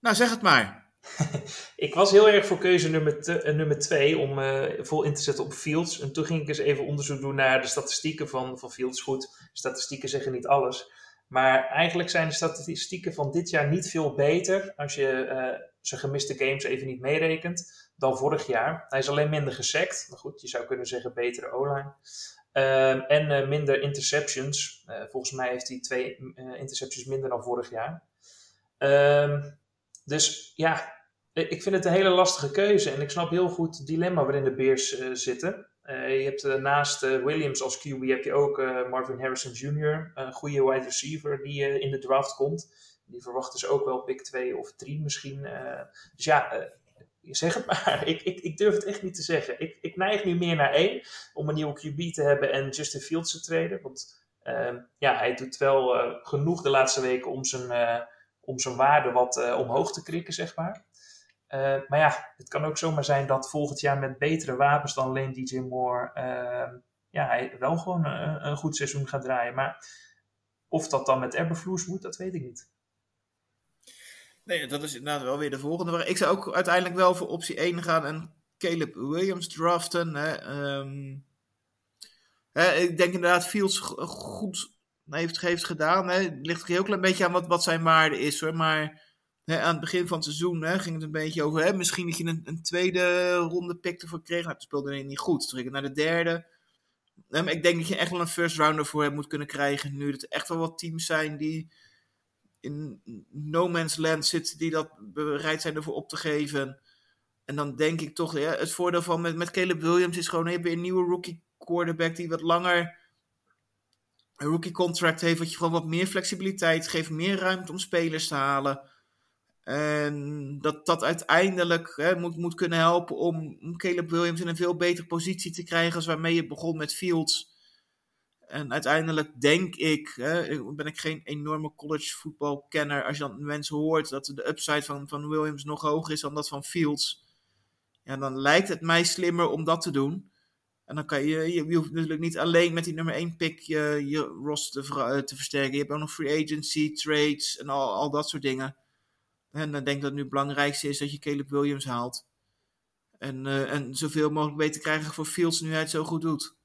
Nou, zeg het maar. [LAUGHS]
ik was heel erg voor keuze nummer, te, uh, nummer twee om uh, vol in te zetten op Fields. En toen ging ik eens even onderzoek doen naar de statistieken van, van Fields. Goed, statistieken zeggen niet alles. Maar eigenlijk zijn de statistieken van dit jaar niet veel beter. Als je zijn gemiste games even niet meerekent. Dan vorig jaar. Hij is alleen minder gesackt. Maar goed, je zou kunnen zeggen betere O-line. Ehm, en eh, minder interceptions. Eh, volgens mij heeft hij twee eh, interceptions minder dan vorig jaar. Ehm, dus ja, ik vind het een hele lastige keuze. En ik snap heel goed het dilemma waarin de Bears zitten. je hebt naast Williams als QB heb je ook Marvin Harrison Jr., een goede wide receiver die in de draft komt. Die verwachten ze ook wel pick 2 of 3 misschien. dus ja, zeg het maar. [LAUGHS] Ik, ik, ik durf het echt niet te zeggen. Ik, ik neig nu meer naar één om een nieuwe QB te hebben en Justin Fields te treden. Want uh, ja, hij doet wel uh, genoeg de laatste weken om zijn, uh, om zijn waarde wat eh, omhoog te krikken, zeg maar. maar ja, het kan ook zomaar zijn dat volgend jaar met betere wapens dan alleen DJ Moore, ehm, ja, hij wel gewoon een, een goed seizoen gaat draaien. Maar of dat dan met Eberflus moet, dat weet ik niet.
Nee, dat is inderdaad wel weer de volgende. Ik zou ook uiteindelijk wel voor optie 1 gaan en Caleb Williams draften. Hè. Ehm, hè, ik denk inderdaad Fields goed heeft, heeft gedaan. Hè. Het ligt heel klein beetje aan wat, wat zijn waarde is hoor. Maar hè, aan het begin van het seizoen hè, ging het een beetje over. Hè, misschien dat je een, een tweede ronde pick ervoor kreeg. Nou, speelde niet goed. Toen ging naar de derde. maar ik denk dat je echt wel een first rounder voor hem moet kunnen krijgen. Nu dat er echt wel wat teams zijn die in no man's land zitten die dat bereid zijn ervoor op te geven. En dan denk ik toch, ja, het voordeel van met, met Caleb Williams is gewoon, een nieuwe rookie quarterback die wat langer een rookie contract heeft, wat je gewoon wat meer flexibiliteit geeft, meer ruimte om spelers te halen. En dat dat uiteindelijk hè, moet, moet kunnen helpen om Caleb Williams in een veel betere positie te krijgen als waarmee je begon met Fields. En uiteindelijk denk ik, hè, ben ik geen enorme college voetbalkenner. Als je dan mensen hoort dat de upside van, van Williams nog hoger is dan dat van Fields. Ja, dan lijkt het mij slimmer om dat te doen. En dan kan je, je, hoeft natuurlijk niet alleen met die nummer 1 pick je, je roster te, eh, te, versterken. Je hebt ook nog free agency, trades en al, al dat soort dingen. En dan denk ik dat nu het belangrijkste is dat je Caleb Williams haalt. En, uh, en zoveel mogelijk weten krijgen voor Fields nu hij het zo goed doet.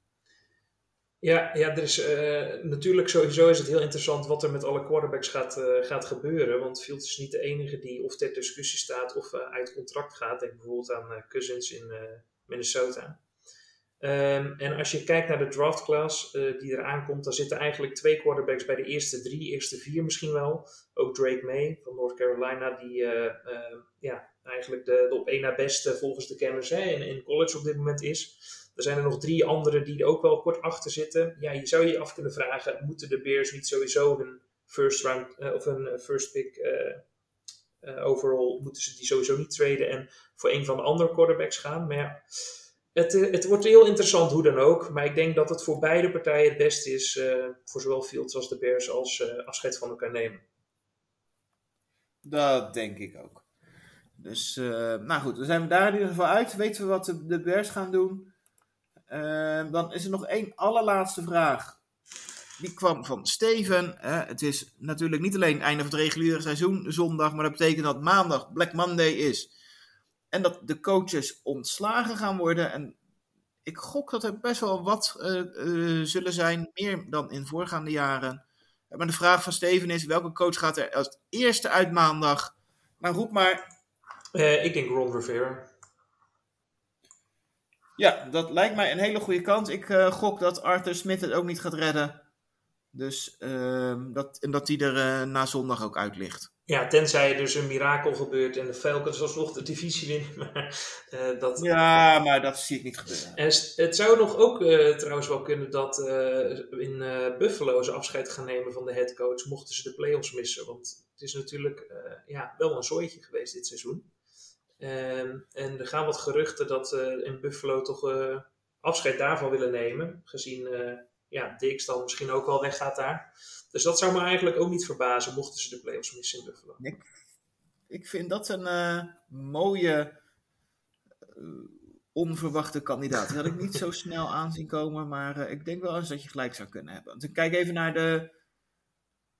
Ja, ja er is, uh, natuurlijk sowieso is het heel interessant wat er met alle quarterbacks gaat, uh, gaat gebeuren. Want Fields is niet de enige die of ter discussie staat of uh, uit contract gaat. Denk bijvoorbeeld aan Cousins in Minnesota. Um, en als je kijkt naar de draft class die eraan komt, dan zitten eigenlijk twee quarterbacks bij de eerste drie, eerste vier misschien wel. Ook Drake May van North Carolina, die ja, eigenlijk de, de op één na beste volgens de kenners in college op dit moment is. Er zijn er nog drie andere die er ook wel kort achter zitten. Ja, je zou je af kunnen vragen, moeten de Bears niet sowieso een first round uh, of een first pick uh, overall, moeten ze die sowieso niet traden en voor een van de andere quarterbacks gaan? Maar ja, het, het wordt heel interessant hoe dan ook. Maar ik denk dat het voor beide partijen het beste is, voor zowel Fields als de Bears, als afscheid van elkaar nemen.
Dat denk ik ook. Dus, nou goed, dan zijn we daar in ieder geval uit. Weten we wat de Bears gaan doen. Uh, dan is er nog één allerlaatste vraag. Die kwam van Steven. het is natuurlijk niet alleen einde van het reguliere seizoen zondag, maar dat betekent dat maandag Black Monday is. En dat de coaches ontslagen gaan worden. En ik gok dat er best wel wat uh, uh, zullen zijn, meer dan in voorgaande jaren. Maar de vraag van Steven is: welke coach gaat er als eerste uit maandag? Maar roep maar.
Ik denk Ron Rivera.
Ja, dat lijkt mij een hele goede kans. Ik uh, gok dat Arthur Smith het ook niet gaat redden. Dus uh, dat, en dat hij er uh, na zondag ook uit ligt.
Ja, tenzij er dus een mirakel gebeurt en de Falcons alsnog de divisie winnen. [LAUGHS] Maar, dat,
ja, maar dat zie ik niet gebeuren.
En het zou nog ook trouwens wel kunnen dat in Buffalo ze afscheid gaan nemen van de headcoach. Mochten ze de playoffs missen. Want het is natuurlijk ja, wel een zooitje geweest dit seizoen. Ehm, en er gaan wat geruchten dat uh, in Buffalo toch uh, afscheid daarvan willen nemen. Gezien uh, ja, Dix dan misschien ook wel weggaat daar. Dus dat zou me eigenlijk ook niet verbazen mochten ze de playoffs missen in Buffalo.
Ik, ik vind dat een mooie, onverwachte kandidaat. Die had ik niet zo snel aanzien komen. Maar ik denk wel eens dat je gelijk zou kunnen hebben. Want ik kijk even naar de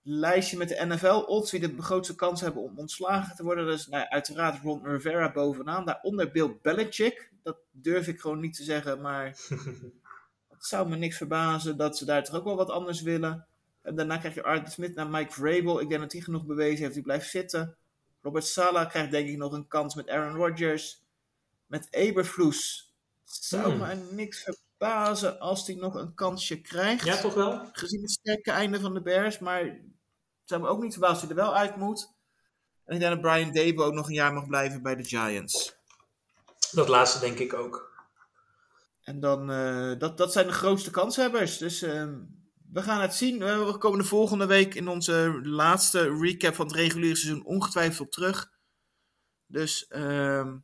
lijstje met de NFL-odds die de grootste kans hebben om ontslagen te worden. Dus nou, uiteraard Ron Rivera bovenaan. Daaronder Bill Belichick. Dat durf ik gewoon niet te zeggen, maar [LAUGHS] het zou me niks verbazen dat ze daar toch ook wel wat anders willen. En daarna krijg je Arthur Smith naar Mike Vrabel. Ik denk dat hij genoeg bewezen heeft, hij blijft zitten. Robert Sala krijgt denk ik nog een kans met Aaron Rodgers. met Eberflus. Het zou
Hmm.
me niks verbazen als hij nog een kansje krijgt.
Ja, toch wel?
Gezien het sterke einde van de Bears. Maar zou me ook niet verbazen als hij er wel uit moet. En ik denk dat Brian Dable ook nog een jaar mag blijven bij de Giants.
Dat laatste denk ik ook.
En dan, eh, dat, dat zijn de grootste kanshebbers. Dus ehm, we gaan het zien. Eh, We komen de volgende week in onze laatste recap van het reguliere seizoen ongetwijfeld op terug. Dus ehm,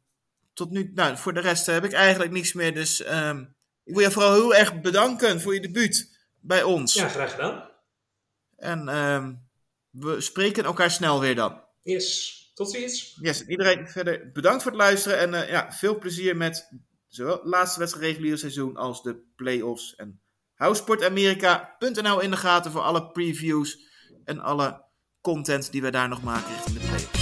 tot nu, nou, voor de rest heb ik eigenlijk niets meer. Dus ehm, ik wil je vooral heel erg bedanken voor je debuut bij ons.
Ja, graag gedaan.
En we spreken elkaar snel weer dan.
Yes. Tot ziens.
Yes, iedereen verder bedankt voor het luisteren. En eh, ja, veel plezier met zowel de laatste wedstrijd reguliere seizoen als de playoffs. En hou sportamerika.nl in de gaten voor alle previews en alle content die we daar nog maken richting de playoffs.